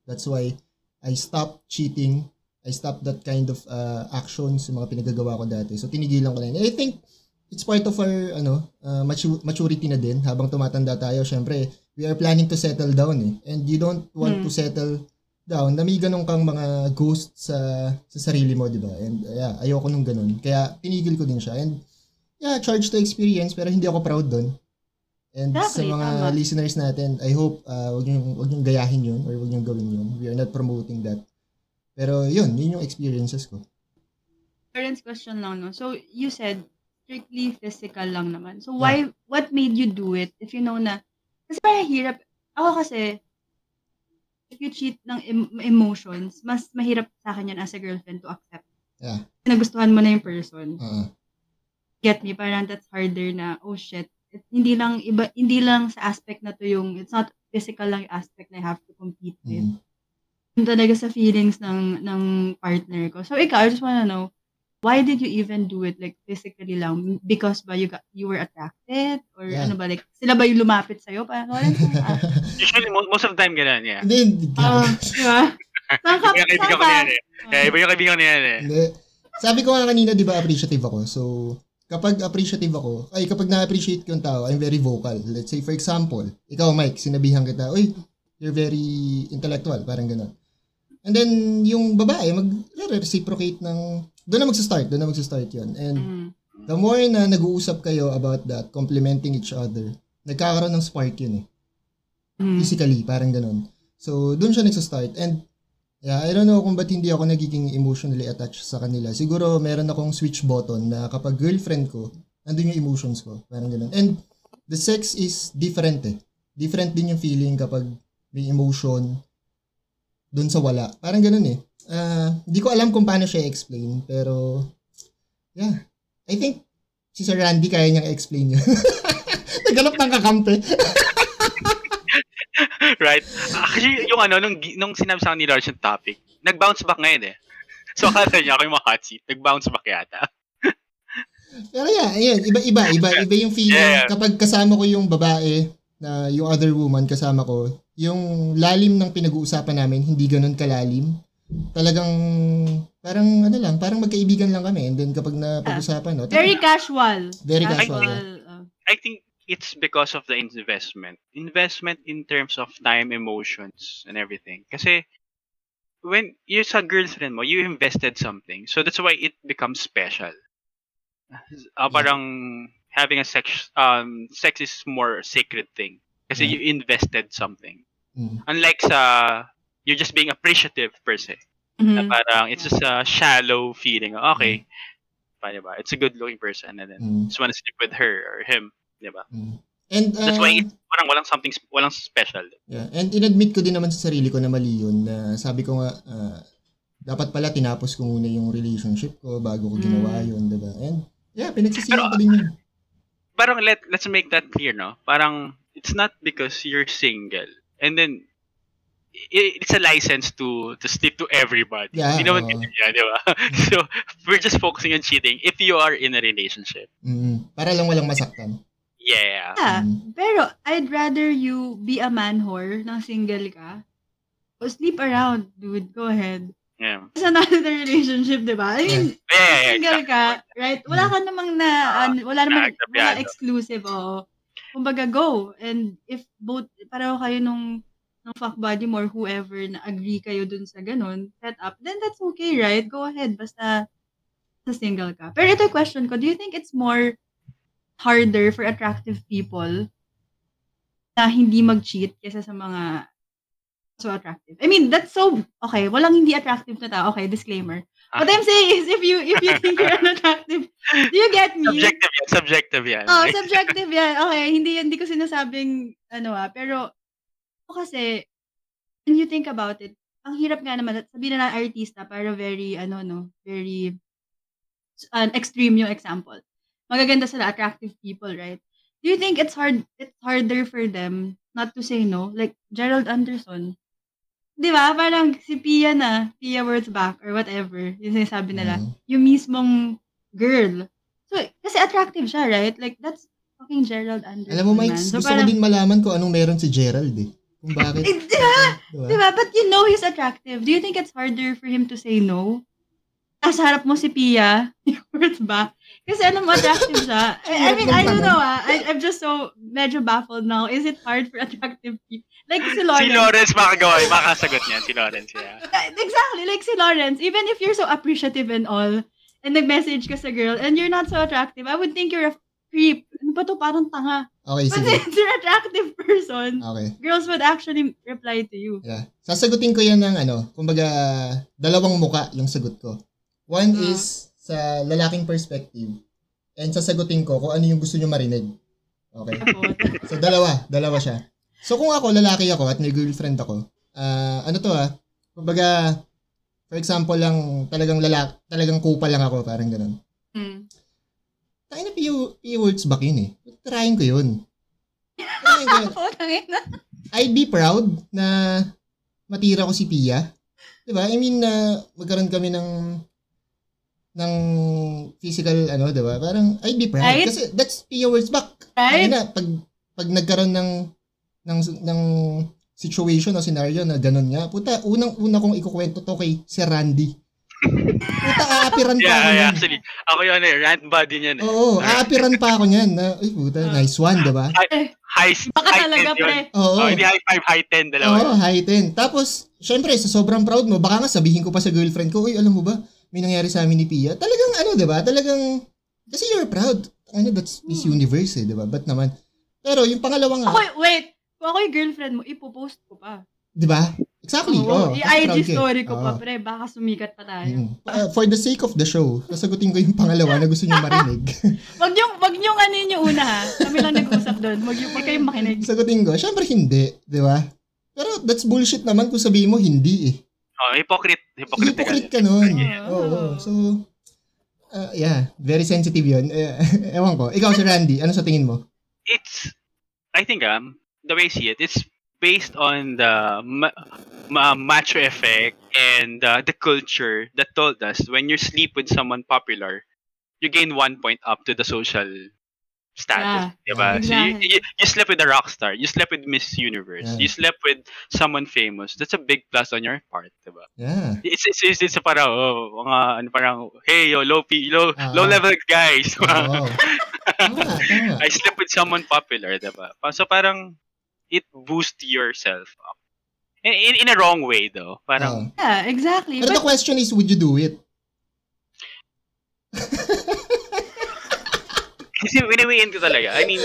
That's why I stopped cheating. I stopped that kind of uh, actions, yung mga pinagagawa ko dati. So, tinigilan ko na yun. I think it's part of our ano uh, matu- maturity na din. Habang tumatanda tayo, syempre, we are planning to settle down eh. And you don't want Hmm. to settle down na may ganun kang mga ghost sa sa sarili mo, di ba? And yeah, ayoko nung ganun. Kaya tinigil ko din siya. And yeah, charge to experience pero hindi ako proud doon. And sa Exactly, mga tama. listeners natin, I hope uh, wag niyo wag niyo gayahin 'yun or wag niyo gawin 'yun. We are not promoting that. Pero 'yun, 'yun yung experiences ko. Parents question lang, no? So, you said, strictly physical lang naman. So, why, what made you do it if you know na, kasi parang hirap, ako kasi, if you cheat ng em- emotions, mas mahirap sa akin yan as a girlfriend to accept. Yeah. Nagustuhan mo na yung person. Uh, Get me? Parang that's harder na, oh shit, it, hindi lang, iba, hindi lang sa aspect na to yung, it's not physical lang yung aspect na I have to compete with. mm. Yun talaga sa feelings ng ng partner ko. So ikaw, I just wanna know, why did you even do it like physically lang? Because ba you got, you were attracted? Or Yeah. ano ba, like, sila ba yung lumapit sa'yo? Parang, wala ah, <laughs> Usually, mo- most of the time ganun, yeah. Hindi, hindi. ah, di ba? Saan ka, saan ka? eh. Kaya iba yung kaibigan ko na yan eh. Sabi ko nga kanina, di ba, appreciative ako. So, kapag appreciative ako, ay kapag na-appreciate ko yung tao, I'm very vocal. Let's say, for example, ikaw, Mike, sinabihan kita, uy, you're very intellectual, parang gano'n. And then, yung babae, mag-reciprocate ng, doon na magsa-start, doon na magsa-start yun. And Mm. the more na nag-uusap kayo about that, complimenting each other, nagkakaroon ng spark yun eh Mm. physically, parang ganun. So, dun siya nagsa-start. And, yeah, I don't know kung ba't hindi ako nagiging emotionally attached sa kanila. Siguro, meron akong switch button na kapag girlfriend ko, nandun yung emotions ko. Parang ganun. And, the sex is different eh. Different din yung feeling kapag may emotion dun sa wala. Parang ganun eh. Ah, Hindi ko alam kung paano siya explain, pero, yeah. I think, si Sir Randy kaya niyang explain yun. <laughs> Naghanap ng kakampi. <laughs> right? Actually, yung ano, nung, nung sinabi sa akin ni Lars yung topic, nag-bounce back ngayon eh. So, akala niya ako yung mga hot seat. Nag-bounce back yata. <laughs> Pero yeah, ayun, iba-iba, iba, iba yung feeling. Yeah. Kapag kasama ko yung babae, na yung other woman kasama ko, yung lalim ng pinag-uusapan namin, hindi ganun kalalim. Talagang, parang ano lang, parang magkaibigan lang kami. And then kapag na pag-usapan, no, Very casual. Very casual, uh, I think it's because of the investment. Investment in terms of time, emotions, and everything. Kasi, when you're sa girlfriend mo, you invested something. So that's why it becomes special. Uh, parang having a sex, um, sex is more sacred thing. Kasi Yeah. you invested something. Mm. Unlike sa, you're just being appreciative per se. Na mhm. parang it's just a shallow feeling. Okay, paano ba? It's a good looking person and then Mm. just wanna sleep with her or him. Di ba? Mm. And, That's uh, why it's parang walang something, walang special. Yeah. And inadmit ko din naman sa sarili ko na mali yun na sabi ko nga, ah, dapat pala tinapos ko muna yung relationship ko bago ko ginawa Mm. yun, diba? And yeah, pinagsisihan ko din yun. Parang let, let's make that clear, no? Parang it's not because you're single. And then, it's a license to to sleep to everybody. Yeah, Hindi naman ganun yan, di ba? <laughs> so, we're just focusing on cheating if you are in a relationship. Mm. Para lang walang masaktan. Yeah. Yeah, Mm. pero I'd rather you be a man whore nang single ka. O sleep around, dude. Go ahead. Yeah. Sa another <laughs> relationship, di ba? I mean, Yeah, yeah, yeah. single ka, right? Wala ka namang na, an- wala namang, Nagtabyado. wala exclusive, oo. Kumbaga, go. And if both, pareho kayo nung, nung fuck buddy mo or whoever na agree kayo dun sa ganun, set up, then that's okay, right? Go ahead, basta sa single ka. Pero ito question ko, do you think it's more harder for attractive people na hindi mag-cheat kaysa sa mga so attractive. I mean, that's so, okay, walang hindi attractive na tao. Okay, disclaimer. What I'm saying is, if you if you think you're <laughs> unattractive, do you get me? Subjective yan. Subjective yan. Oh, subjective yan. Okay, hindi hindi ko sinasabing ano ah, pero kasi when you think about it, ang hirap nga naman sabihin na na artista para very ano no, very an extreme yung example. Magaganda sila attractive people, right? Do you think it's hard it's harder for them not to say no? Like Gerald Anderson. 'Di ba? Parang si Pia na, Pia Wurtzbach or whatever, yung sinasabi nila Mm. yung mismong girl. So, kasi attractive siya, right? Like, that's fucking Gerald Anderson. Alam mo, Mike. So, gusto ko din malaman kung anong meron si Gerald eh. Kung bakit. Di ba? Diba? Di? But you know he's attractive. Do you think it's harder for him to say no? nasa harap mo si Pia, <laughs> worth ba? Kasi alam mo, attractive siya. I, I mean, I don't know ah. I, I'm just so medyo baffled now. Is it hard for attractive people? Like si Lawrence. Si Lawrence makagawa, makakasagot niyan, si Lawrence. Yeah. Exactly, like si Lawrence. Even if you're so appreciative and all, and nag-message ka sa girl, and you're not so attractive, I would think you're a creep. Ano ba to? Parang tanga. Okay, But sige. if you're an attractive person, Okay. girls would actually reply to you. Yeah. Sasagutin ko yan ng ano, kumbaga, dalawang muka yung sagot ko. One Ah. is sa lalaking perspective. And sasagutin ko kung ano yung gusto nyo marinig. Okay? So, dalawa. Dalawa siya. So, kung ako, lalaki ako at may girlfriend ako, ah, ano to ah, kumbaga, for example lang, talagang lalaki, talagang kupa lang ako, parang ganun. hmm. Tayo na words back yun eh. Trying ko yun. Trying ko yun. <laughs> I'd be proud na matira ko si Pia. 'Di ba? I mean na magkaroon kami ng ng physical ano, 'di ba? Parang I'd be proud Right? kasi that's Pia words back. Right? na pag pag nagkaroon ng ng ng situation o scenario na ganun nga, puta, unang-una kong ikukwento to kay si Randy. Puta, aapiran pa ako Yeah, yeah, niyan. actually. Ako yun eh, rant body niyan eh. Oo, aapiran pa ako niyan. Na, ay, puta, nice one, 'di ba? High, Baka high talaga, 10 yun. pre. Oo. Oh, hindi high 5, high 10, dalawa. Oo, high 10. Tapos, syempre, sa sobrang proud mo, baka nga sabihin ko pa sa girlfriend ko, uy, alam mo ba, may nangyari sa amin ni Pia. Talagang, ano, di ba? Talagang, kasi you're proud. Ano, that's Miss Hmm. Universe, eh, di ba? Ba't naman? Pero, yung pangalawa nga, Ako, wait. Kung ako yung girlfriend mo, ipopost ko pa. di ba? Exactly, Oo, oo. I-IG eh. story ko pa, Oo. pre. Baka sumikat pa tayo. Mm. Uh, for the sake of the show, sasagutin ko yung pangalawa na gusto niyo marinig. <laughs> Wag niyong, wag niyong ano yun yung una ha. Kami lang nag-usap doon. Wag, yung, wag kayong makinig. sagutin ko, syempre hindi, di ba? Pero that's bullshit naman kung sabihin mo hindi eh. Oh, hypocrite. Hypocrite. Hypocrite ka nun. Yeah. Oo. So, uh, yeah, very sensitive yun. Eh, <laughs> ewan ko. Ikaw si Randy, ano sa tingin mo? It's, I think, um, the way I see it, it's based on the ma- ma- macho effect and uh, the culture that told us when you sleep with someone popular, you gain one point up to the social status. diba? So you, Exactly. you, you slept with a rock star, you slept with Miss Universe, Yeah. you slept with someone famous. That's a big plus on your part, diba? Yeah. It's it's it's, it's a parang oh, mga ano parang hey yo low P, low Ah. low level guys. Oo. <laughs> Tama, tama. I slept with someone popular, diba? Pa- So parang it boosts yourself up. In, in, in a wrong way though. Parang Oo. Yeah, exactly. The But, question is, would you do it? kasi winiwiin ko talaga. I mean,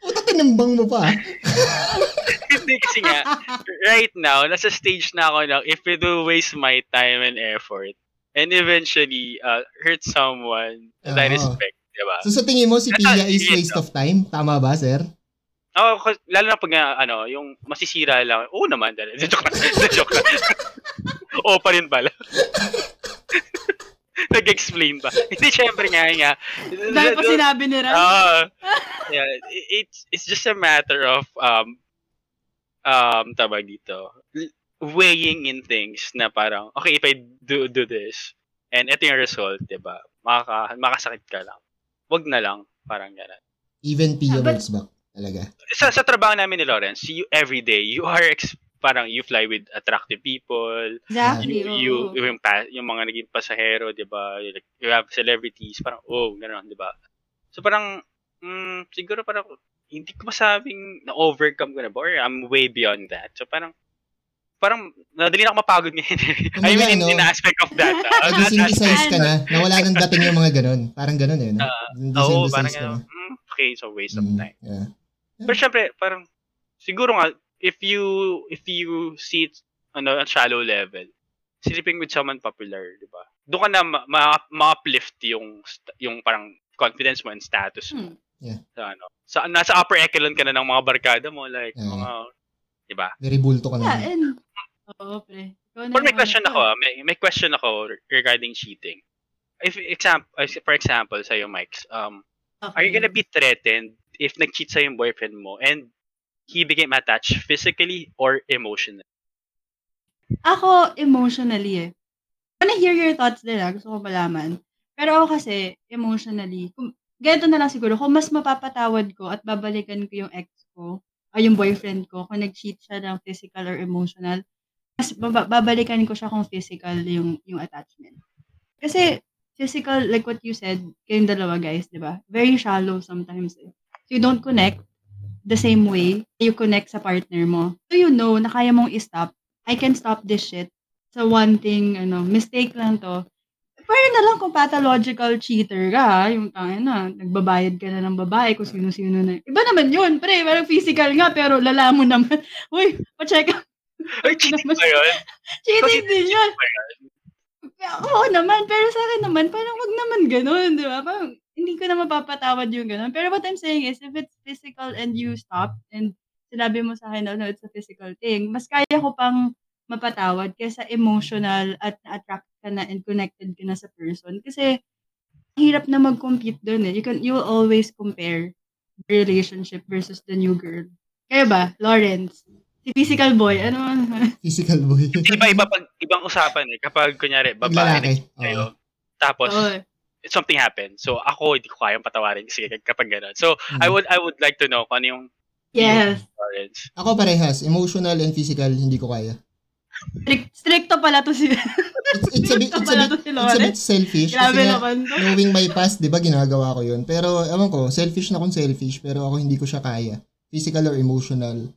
Puta, tinimbang mo pa. ah. <laughs> hindi kasi nga right now nasa stage na ako na if it will waste my time and effort and eventually uh, hurt someone that I Oo. respect, diba? So sa tingin mo, si Pia is waste of time? Tama ba, sir? Kasi- lalo na pag ano, yung masisira lang. Oo naman, dali. <laughs> Joke lang. Joke lang. <laughs> Oo pa rin pala. <laughs> Nag-explain ba? Hindi, syempre nga, nga. dahil pa sinabi ni Ran. Ah, yeah, it- it's, it's just a matter of, um, um, tawag dito, weighing in things na parang, okay, if I do, do this, and ito yung result, di ba? Makaka, makasakit ka lang. Wag na lang, parang gano'n. Even Pia Ah, but- works back. Talaga. sa sa trabaho namin ni Lawrence, you every day you are ex- parang you fly with attractive people, Exactly. you, you yung, pa, yung mga naging pasahero, 'di ba? Like, you have celebrities, parang oh, gano'n, 'di ba? So parang mm, siguro parang hindi ko masabing na overcome ko na ba or I'm way beyond that. So parang parang nadali na ako mapagod ngayon. I Kumbaga, mean, in, ano, in the aspect of that. ah. <laughs> Nag-desynthesize That aspect. ka na, na wala nang dating yung mga ganun. Parang ganun eh, no? Ah, Oo, Desynthesize parang ka na. mm, okay, so waste of Mm, time. yeah. Pero syempre, parang, siguro nga, if you, if you see it on a shallow level, sleeping with someone popular, di ba? Doon ka na ma- ma- ma-uplift yung, st- yung parang confidence mo and status mo. Hmm. Sa ano. Sa, nasa upper echelon ka na ng mga barkada mo, like, Yeah. mga, di ba? Very bulto ka Yeah, na. and... Oo, pre. But may yung question ano ako, ah. may, may question ako regarding cheating. If example, for example, sa'yo, Mike, um, Okay. Are you gonna be threatened if nag-cheat sa yung boyfriend mo and he became attached physically or emotionally? Ako, emotionally eh. I wanna hear your thoughts ah. Gusto ko malaman. Pero ako kasi, emotionally, kung, ganito na lang siguro, kung mas mapapatawad ko at babalikan ko yung ex ko, o yung boyfriend ko, kung nag-cheat siya ng physical or emotional, mas baba- babalikan ko siya kung physical yung, yung attachment. Kasi physical, like what you said, kayong dalawa guys, di ba? Very shallow sometimes. Eh. You don't connect the same way you connect sa partner mo. So you know na kaya mong i-stop. I can stop this shit. So one thing, ano, mistake lang to. Pero na lang kung pathological cheater ka, yung tangin na, nagbabayad ka na ng babae kung sino-sino na. Iba naman yun, pre, parang physical nga, pero lala mo naman. <laughs> Uy, pa-check up. Ay, cheating ba yun? <laughs> Cheating din yun? Oo naman, pero sa akin naman, parang wag naman ganun, di ba? Parang, hindi ko na mapapatawad yung ganun. Pero what I'm saying is, if it's physical and you stop, and sinabi mo sa akin, no, no, it's a physical thing, mas kaya ko pang mapatawad kaysa emotional at na-attract ka na and connected ka na sa person. Kasi, hirap na mag-compete dun eh. You can, you will always compare the relationship versus the new girl. Kaya ba, Lawrence? Si physical boy, ano? <laughs> Physical boy. Iba-iba pag ibang usapan eh. Kapag kunyari, babae lalaki. kayo, Oo. tapos Oo. Something happened. So ako hindi ko kayang patawarin kasi <laughs> kapag gano'n. So Mm. I would I would like to know kung ano yung Yes. Lawrence. Ako parehas. Emotional and physical, hindi ko kaya. Strict, stricto pala to si... It's, it's a bit, it's a bit, si it's a bit selfish. Grabe Kasi nga, naman to. knowing my past, di ba, ginagawa ko yun. Pero, ewan ko, selfish na kung selfish, pero ako hindi ko siya kaya. Physical or emotional.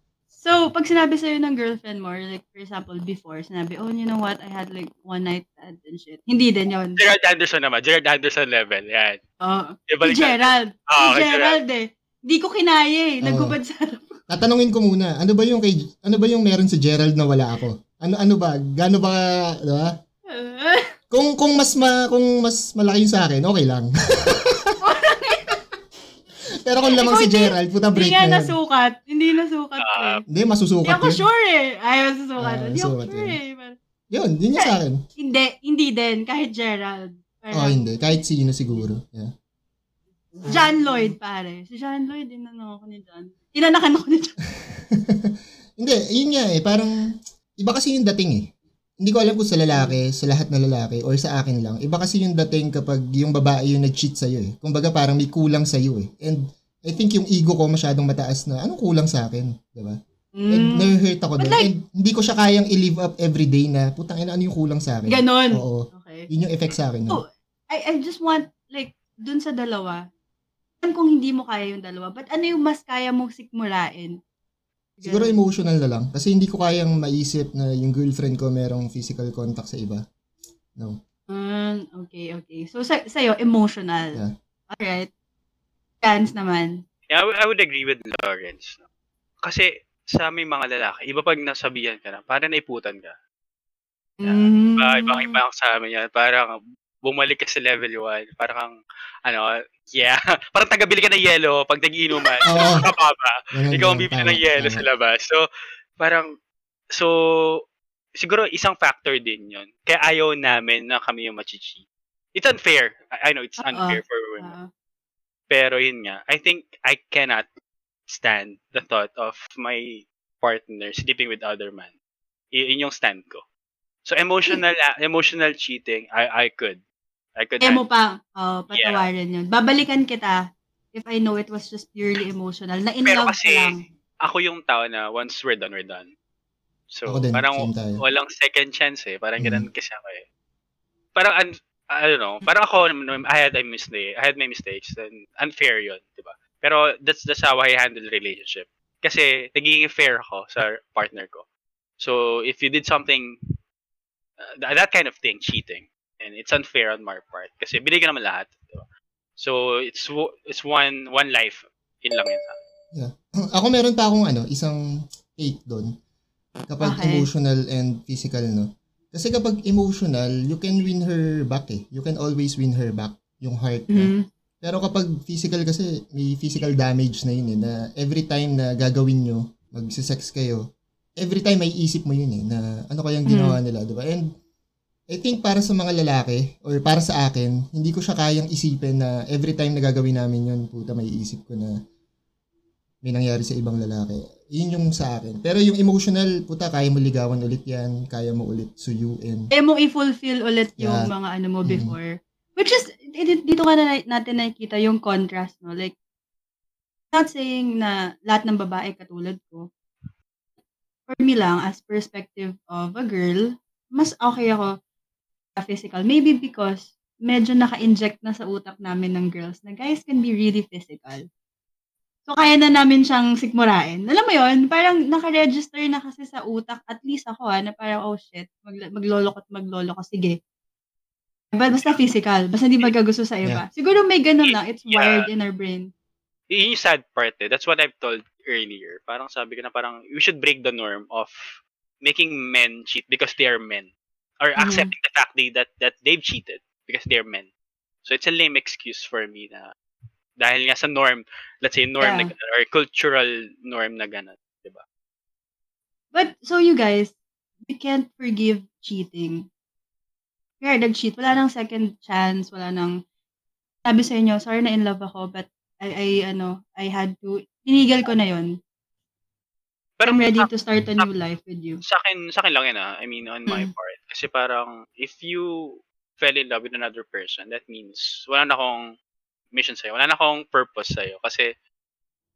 So, pag sinabi sa'yo ng girlfriend mo, or like, for example, before, sinabi, oh, you know what, I had like one night stand and shit. Hindi din yun. Gerard Anderson naman. Gerard Anderson level. Yan. Oh. Ibalik Si Gerald. Ah, si kay Gerald eh. Di ko kinaya eh. Oo. Nagubad sa Tatanungin ko muna, ano ba yung kay, ano ba yung meron si Gerald na wala ako? Ano ano ba? Gaano ba, di ba? <laughs> Kung kung mas ma, kung mas malaki sa akin, okay lang. <laughs> Pero kung lamang si hindi- Gerald, puta break Hindi nga na nasukat. Hindi nasukat eh. Hindi, Hindi masusukat ako yun. sure eh. Ayaw masusukat. Ah, Hindi ako sure yun. eh. Yun, yun yung sa akin. Hindi, hindi din. Kahit Gerald. Parang, Oh, hindi. Kahit sino siguro. Yeah. John Lloyd, pare. Si John Lloyd, inano ako ni John. Inanakan ako ni John. <laughs> Hindi, yun nga eh. Parang, iba kasi yung dating eh. Hindi ko alam kung sa lalaki, sa lahat na lalaki, or sa akin lang. Iba kasi yung dating kapag yung babae yung nag-cheat sa'yo eh. Kumbaga parang may kulang sa'yo eh. And I think yung ego ko masyadong mataas na, anong kulang sa akin? Diba? And Mm. na-hurt ako doon. like- And hindi ko siya kayang i-live up every day na, putang ina, ano yung kulang sa akin? Ganon. Oo. Okay. Yun yung effect sa akin. Oh, I, I just want, like, dun sa dalawa, alam kung hindi mo kaya yung dalawa, but ano yung mas kaya mong sikmurain? Siguro emotional na lang. Kasi hindi ko kayang maisip na yung girlfriend ko merong physical contact sa iba. No. Mm, okay, okay. So, sa, sa'yo, emotional. Yeah. Alright. Chance naman. Yeah, I would- I would agree with Lawrence. no? Kasi sa may mga lalaki, iba pag nasabihan ka na, parang naiputan ka. Yeah. Mm. Iba, iba, iba sa amin yan. Parang bumalik ka sa level 1. Parang kang, ano, yeah. <laughs> parang tagabili ka ng yelo pag nagiinuman. Oo. <laughs> Ganun, Ikaw ang bibili ng yelo sa labas. So, parang, so, siguro isang factor din yon Kaya ayaw namin na kami yung machichi. It's unfair. I, I know it's Oo. unfair for women. Ah, Pero yun nga, I think I cannot stand the thought of my partner sleeping with other man. Y- yun yung stand ko. So emotional ah, <laughs> emotional cheating, I I could. I could kaya mo handle. pa, oh, patawarin yun. Babalikan kita if I know it was just purely emotional. Na in Pero love kasi, ka lang. Ako yung tao na once we're done, we're done. So, Ako din, parang walang second chance eh. Parang Mm. ganun kasi ako eh. Parang, un, I don't know, parang ako, I had a mistake, I had my mistakes, and unfair yun, di ba? Pero that's, that's how I handle relationship. Kasi, nagiging fair ako sa partner ko. So, if you did something, uh, that, that kind of thing, cheating, and it's unfair on my part. Kasi, binigyan naman lahat, di ba? So, it's it's one one life. Yun lang yun sa akin. <clears throat> Ako meron pa akong ano, isang take doon. Kapag Okay. emotional and physical, no? Kasi kapag emotional, you can win her back eh. You can always win her back, yung heart niya. Mm. Pero kapag physical kasi, may physical damage na yun eh, na every time na gagawin nyo, magsisex kayo, every time may isip mo yun eh, na ano kayang ginawa nila, di ba? And I think para sa mga lalaki, or para sa akin, hindi ko siya kayang isipin na every time na gagawin namin yun, puta, may isip ko na may nangyari sa ibang lalaki. Yun yung sa akin. Pero yung emotional, puta, kaya mo ligawan ulit yan, kaya mo ulit suyuin. Kaya mo i-fulfill ulit yung Yeah. mga ano mo Mm. before. Which is, di- dito ka na natin nakikita yung contrast, no? Like, not saying na lahat ng babae katulad ko. For me lang, as perspective of a girl, mas okay ako physical. Maybe because medyo naka-inject na sa utak namin ng girls na guys can be really physical. So, kaya na namin siyang sikmurain. Alam mo yon parang naka-register na kasi sa utak, at least ako ha, na parang, oh shit, mag, maglolo ko at maglolo ko, sige. But basta physical, basta hindi magagusto sa iba. Siguro may ganun lang, it's Yeah. wired in our brain. Yun yung sad part eh. That's what I've told earlier. Parang sabi ko na parang we should break the norm of making men cheat because they are men. Or Mhm. accepting the fact they, that, that they've cheated because they're men. So it's a lame excuse for me na dahil nga sa norm, let's say norm na Yeah. ganun, or cultural norm na ganun. But, so you guys, we can't forgive cheating. Kaya nag-cheat, wala nang second chance, wala nang, sabi sa inyo, sorry na in love ako, but I, I ano, I had to, tinigil ko na yon Pero I'm ready to start a new life with you. sa akin, sa akin lang yun ah. I mean, on my Mm. part. Kasi parang, if you fell in love with another person, that means wala na akong mission sa'yo. Wala na akong purpose sa'yo. Kasi,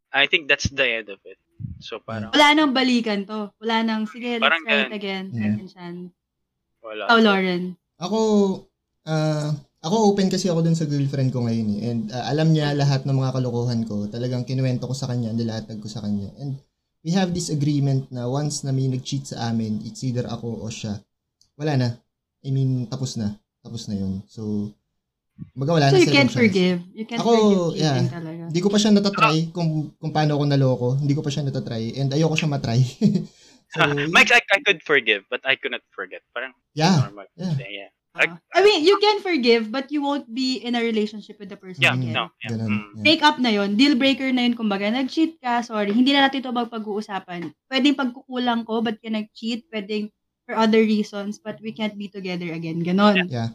I think that's the end of it. So, parang, Wala nang balikan to. Wala nang, sige, let's Parang try it again. Second chance. wala. Oh, Lauren. Ako, ah, ako open kasi ako dun sa girlfriend ko ngayon eh. And ah, alam niya lahat ng mga kalokohan ko. Talagang kinuwento ko sa kanya, nilatag ko sa kanya. And we have this agreement na once na may nag-cheat sa amin, it's either ako o siya. Wala na. I mean, tapos na. Tapos na yun. So, baga wala So na you can't forgive. You can't Ako, forgive yeah. talaga. Hindi ko pa siya natatry kung, kung paano ako naloko. Hindi ko pa siya natatry. And ayoko siya matry. <laughs> so. <laughs> Mike, I, I could forgive, but I could not forget. Parang yeah. normal. yeah. Yeah. Uh, I mean, you can forgive, but you won't be in a relationship with the person Yeah, again. no. Yeah. Ganun. Mm. Yeah. Break up na yun. Deal breaker na yun. Kumbaga, nag-cheat ka, sorry. Hindi na natin ito magpag-uusapan. Pwedeng pagkukulang ko, but ka nag-cheat. Pwedeng for other reasons, but we can't be together again. Ganon. Yeah.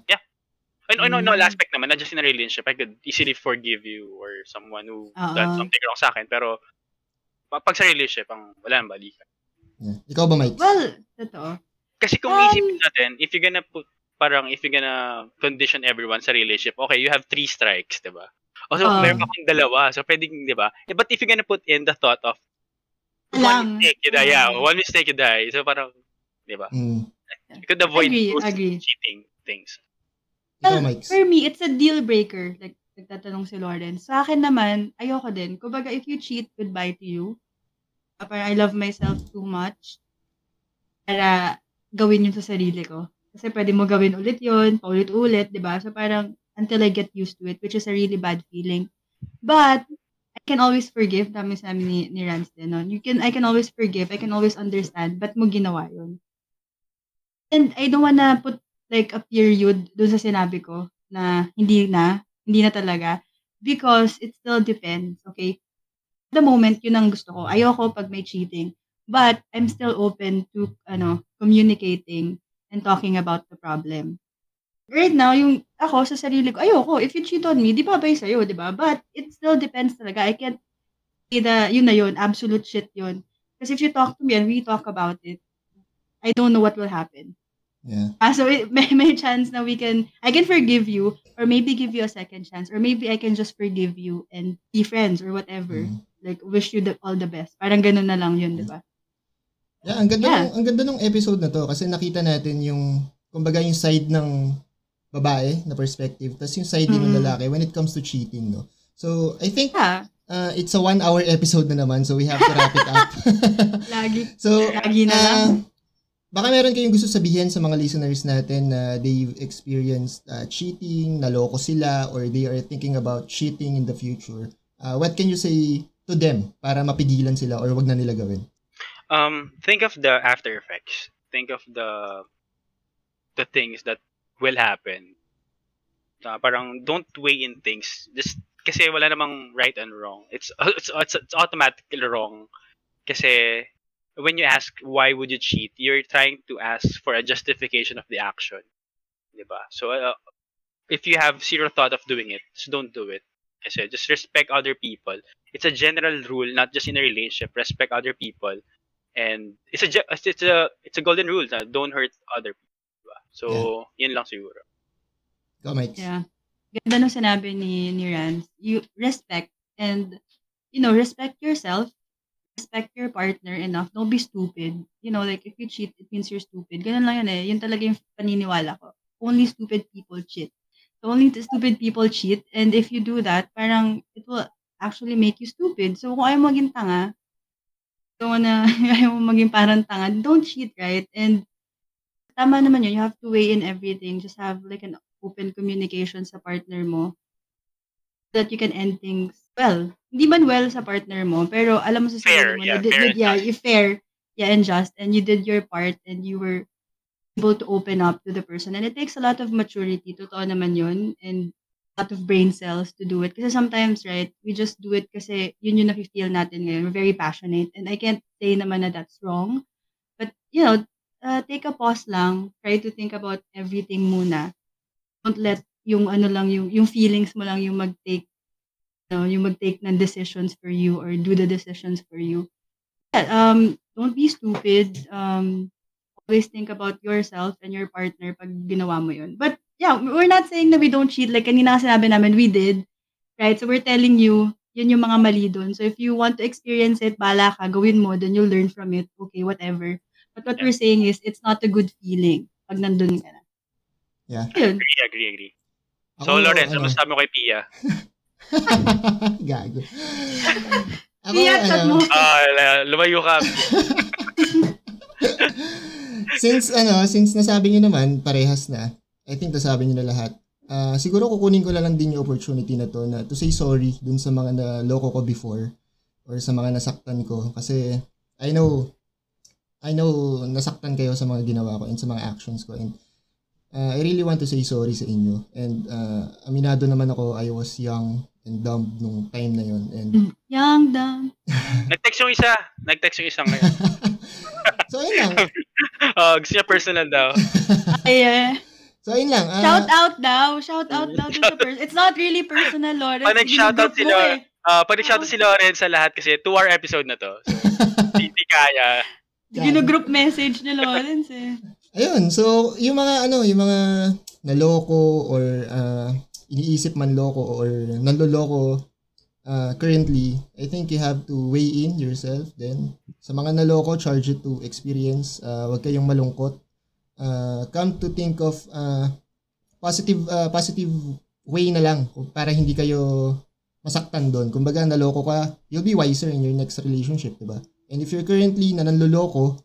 And on no, Mm. aspect naman, not just in a relationship, I could easily forgive you or someone who Oo. done something wrong sa akin. Pero, pa- pag sa relationship, ang wala nang balikan. yeah. Ikaw ba, Mike? Well, totoo. Kasi kung Um, isipin natin, if you're gonna put, parang if you're gonna condition everyone sa relationship, okay, you have three strikes, di ba? O so, Ah. meron pa kung dalawa. So, pwedeng, di ba? Eh, but if you're gonna put in the thought of, Lang. one mistake, you die, yeah. Ah. One mistake, you die. So, parang, di ba? Mm. You could avoid Agree, those agree. cheating things. Well, for me, it's a deal breaker. Like, nagtatanong si Lauren. Sa akin naman, ayoko din. Kumbaga, if you cheat, goodbye to you. Parang I love myself too much. Para gawin yun sa sarili ko. Kasi pwede mo gawin ulit yun, paulit-ulit, di ba? So parang until I get used to it, which is a really bad feeling. But, I can always forgive. Dami sa amin ni, ni Rance din, no? You can, I can always forgive. I can always understand. Ba't mo ginawa yun? And I don't wanna put like a period dun sa sinabi ko na hindi na, hindi na talaga. Because it still depends, okay? The moment, yun ang gusto ko. Ayoko pag may cheating. But I'm still open to ano, communicating and talking about the problem. Right now, yung ako sa sarili ko, ayoko, if you cheat on me, di ba bay sa'yo, di ba? But it still depends talaga. I can't say that, yun na yun, absolute shit yun. Because if you talk to me and we talk about it, I don't know what will happen. Yeah. Ah, so it, may, may chance na we can, I can forgive you, or maybe give you a second chance, or maybe I can just forgive you and be friends or whatever. Mm. Like, wish you the, all the best. Parang ganun na lang yun, di ba? Yeah, ang ganda Yeah. Nung, ang ganda ng episode na to kasi nakita natin yung kumbaga yung side ng babae na perspective tapos yung side din ng Mm. lalaki when it comes to cheating, no. So, I think Yeah, uh, it's a one hour episode na naman so we have to wrap it up. <laughs> lagi. <laughs> so, Lagi na lang. Baka meron kayong gusto sabihin sa mga listeners natin na they've experienced uh, cheating, naloko sila, or they are thinking about cheating in the future. Uh, what can you say to them para mapigilan sila or wag na nila gawin? Um, think of the after effects. Think of the the things that will happen. Uh, parang don't weigh in things. Just kasi wala namang right and wrong. It's <laughs> it's it's, it's automatically wrong. Kasi when you ask why would you cheat, you're trying to ask for a justification of the action, ba? So uh, if you have zero thought of doing it, just don't do it. Kasi just respect other people. It's a general rule, not just in a relationship. Respect other people and it's a it's a it's a golden rule na don't hurt other people. diba? So, yun lang siguro. Go, Mike. Yeah. Ganda nung sinabi ni, ni Rance. You respect and, you know, respect yourself. Respect your partner enough. Don't be stupid. You know, like, if you cheat, it means you're stupid. Ganun lang yan eh. Yun talaga yung paniniwala ko. only stupid people cheat. So only the stupid people cheat. And if you do that, parang it will actually make you stupid. So kung ayaw maging tanga, don't wanna, <laughs> ayaw maging parang tanga, don't cheat, right? And tama naman yun. You have to weigh in everything. Just have like an open communication sa partner mo so that you can end things well. Hindi man well sa partner mo, pero alam mo sa sarili mo, yeah, you did, fair and yeah, you fair, yeah, and just, and you did your part, and you were able to open up to the person. And it takes a lot of maturity, totoo naman yun, and a lot of brain cells to do it. Kasi sometimes, right, we just do it kasi yun yung nafe-feel natin ngayon. We're very passionate. And I can't say naman na that's wrong. But, you know, uh, take a pause lang. Try to think about everything muna. Don't let yung ano lang, yung, yung feelings mo lang yung mag-take, know, yung mag-take ng decisions for you or do the decisions for you. Yeah, um, don't be stupid. Um, always think about yourself and your partner pag ginawa mo yun. But yeah, we're not saying that we don't cheat. Like kanina sinabi namin, we did. Right? So we're telling you, yun yung mga mali dun. So if you want to experience it, bala ka, gawin mo, then you'll learn from it. Okay, whatever. But what Yeah. we're saying is, it's not a good feeling pag nandun ka na. Yeah. Yun. Agree, agree, agree. So, Ako, Lawrence, ano, mo kay Pia? <laughs> <laughs> Gago. Ako, Iya, chat ano, mo. Ah, lumayo ka. <laughs> since ano, since nasabi niyo naman parehas na. I think nasabi niyo na lahat. Ah, siguro kukunin ko na lang din yung opportunity na to na to say sorry dun sa mga naloko ko before or sa mga nasaktan ko kasi I know I know nasaktan kayo sa mga ginawa ko and sa mga actions ko and uh, I really want to say sorry sa inyo and uh, aminado naman ako I was young and dumb nung time na yon and Young, dumb. <laughs> Nag-text yung isa. Nag-text yung isang ngayon. <laughs> so ayun lang Ah, <laughs> gusto niya personal daw. Ay, eh. so ayun lang ah, Shout out daw. Shout out daw dun sa person. It's not really personal, Lawrence. Pag nag-shoutout Ginugroup mo sila, eh. Ah, pag nag-shoutout si Lawrence sa lahat kasi two-hour episode na to. So, hindi kaya. Ginugroup message ni Lawrence eh. Ayun, so yung mga ano, yung mga naloko or uh, iniisip man loko or nanloloko uh, currently, I think you have to weigh in yourself then. Sa mga naloko, charge it to experience. Uh, huwag kayong malungkot. Uh, come to think of uh, positive uh, positive way na lang para hindi kayo masaktan doon. Kumbaga, naloko ka, you'll be wiser in your next relationship, di ba? And if you're currently na nanloloko,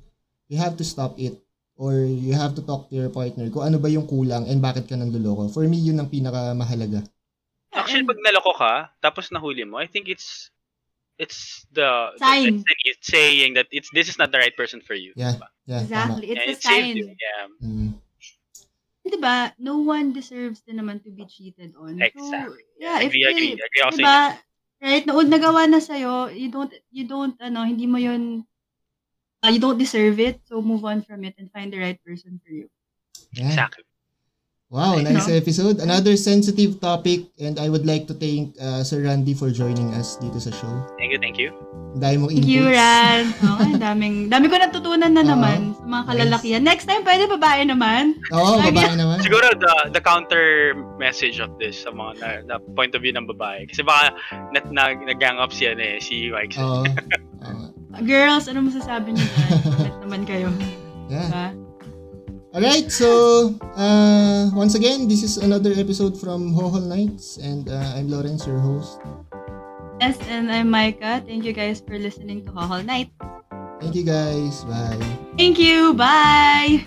you have to stop it or you have to talk to your partner kung ano ba yung kulang and bakit ka nanloloko. For me, yun ang pinakamahalaga. Actually, pag naloko ka, tapos nahuli mo, I think it's it's the, the Sign. destiny is saying that it's this is not the right person for you. Yeah. Diba? Yeah, Exactly. And It's it a you. sign. Yeah. tama. Mm. Diba? No one deserves din naman to be cheated on. Exactly. So, yeah, if agree, they, agree. Agree diba, right, noon nagawa na sa'yo, you don't, you don't, ano, hindi mo yun, uh, you don't deserve it, so move on from it and find the right person for you. Yeah. Exactly. Wow, nice no? episode. Another sensitive topic and I would like to thank uh, Sir Randy for joining us dito sa show. Thank you, thank you. Ang dami mong Thank you. Ran. Okay, daming, dami ko natutunan na <laughs> Oo. naman sa mga kalalakihan. Next time, pwede babae naman. Oo, babae naman. Siguro the the counter message of this sa mga na, na point of view ng babae. Kasi baka na, na, nag-gang up siya eh, si Mike. Oo. <laughs> Oo. Girls, ano masasabi niyo dyan? Comment naman kayo. Yeah. Diba? Alright, so uh, once again, this is another episode from Hohol Nights and uh, I'm Lawrence, your host. Yes, and I'm Micah. Thank you guys for listening to Hahol Night. Thank you guys. Bye. Thank you. Bye.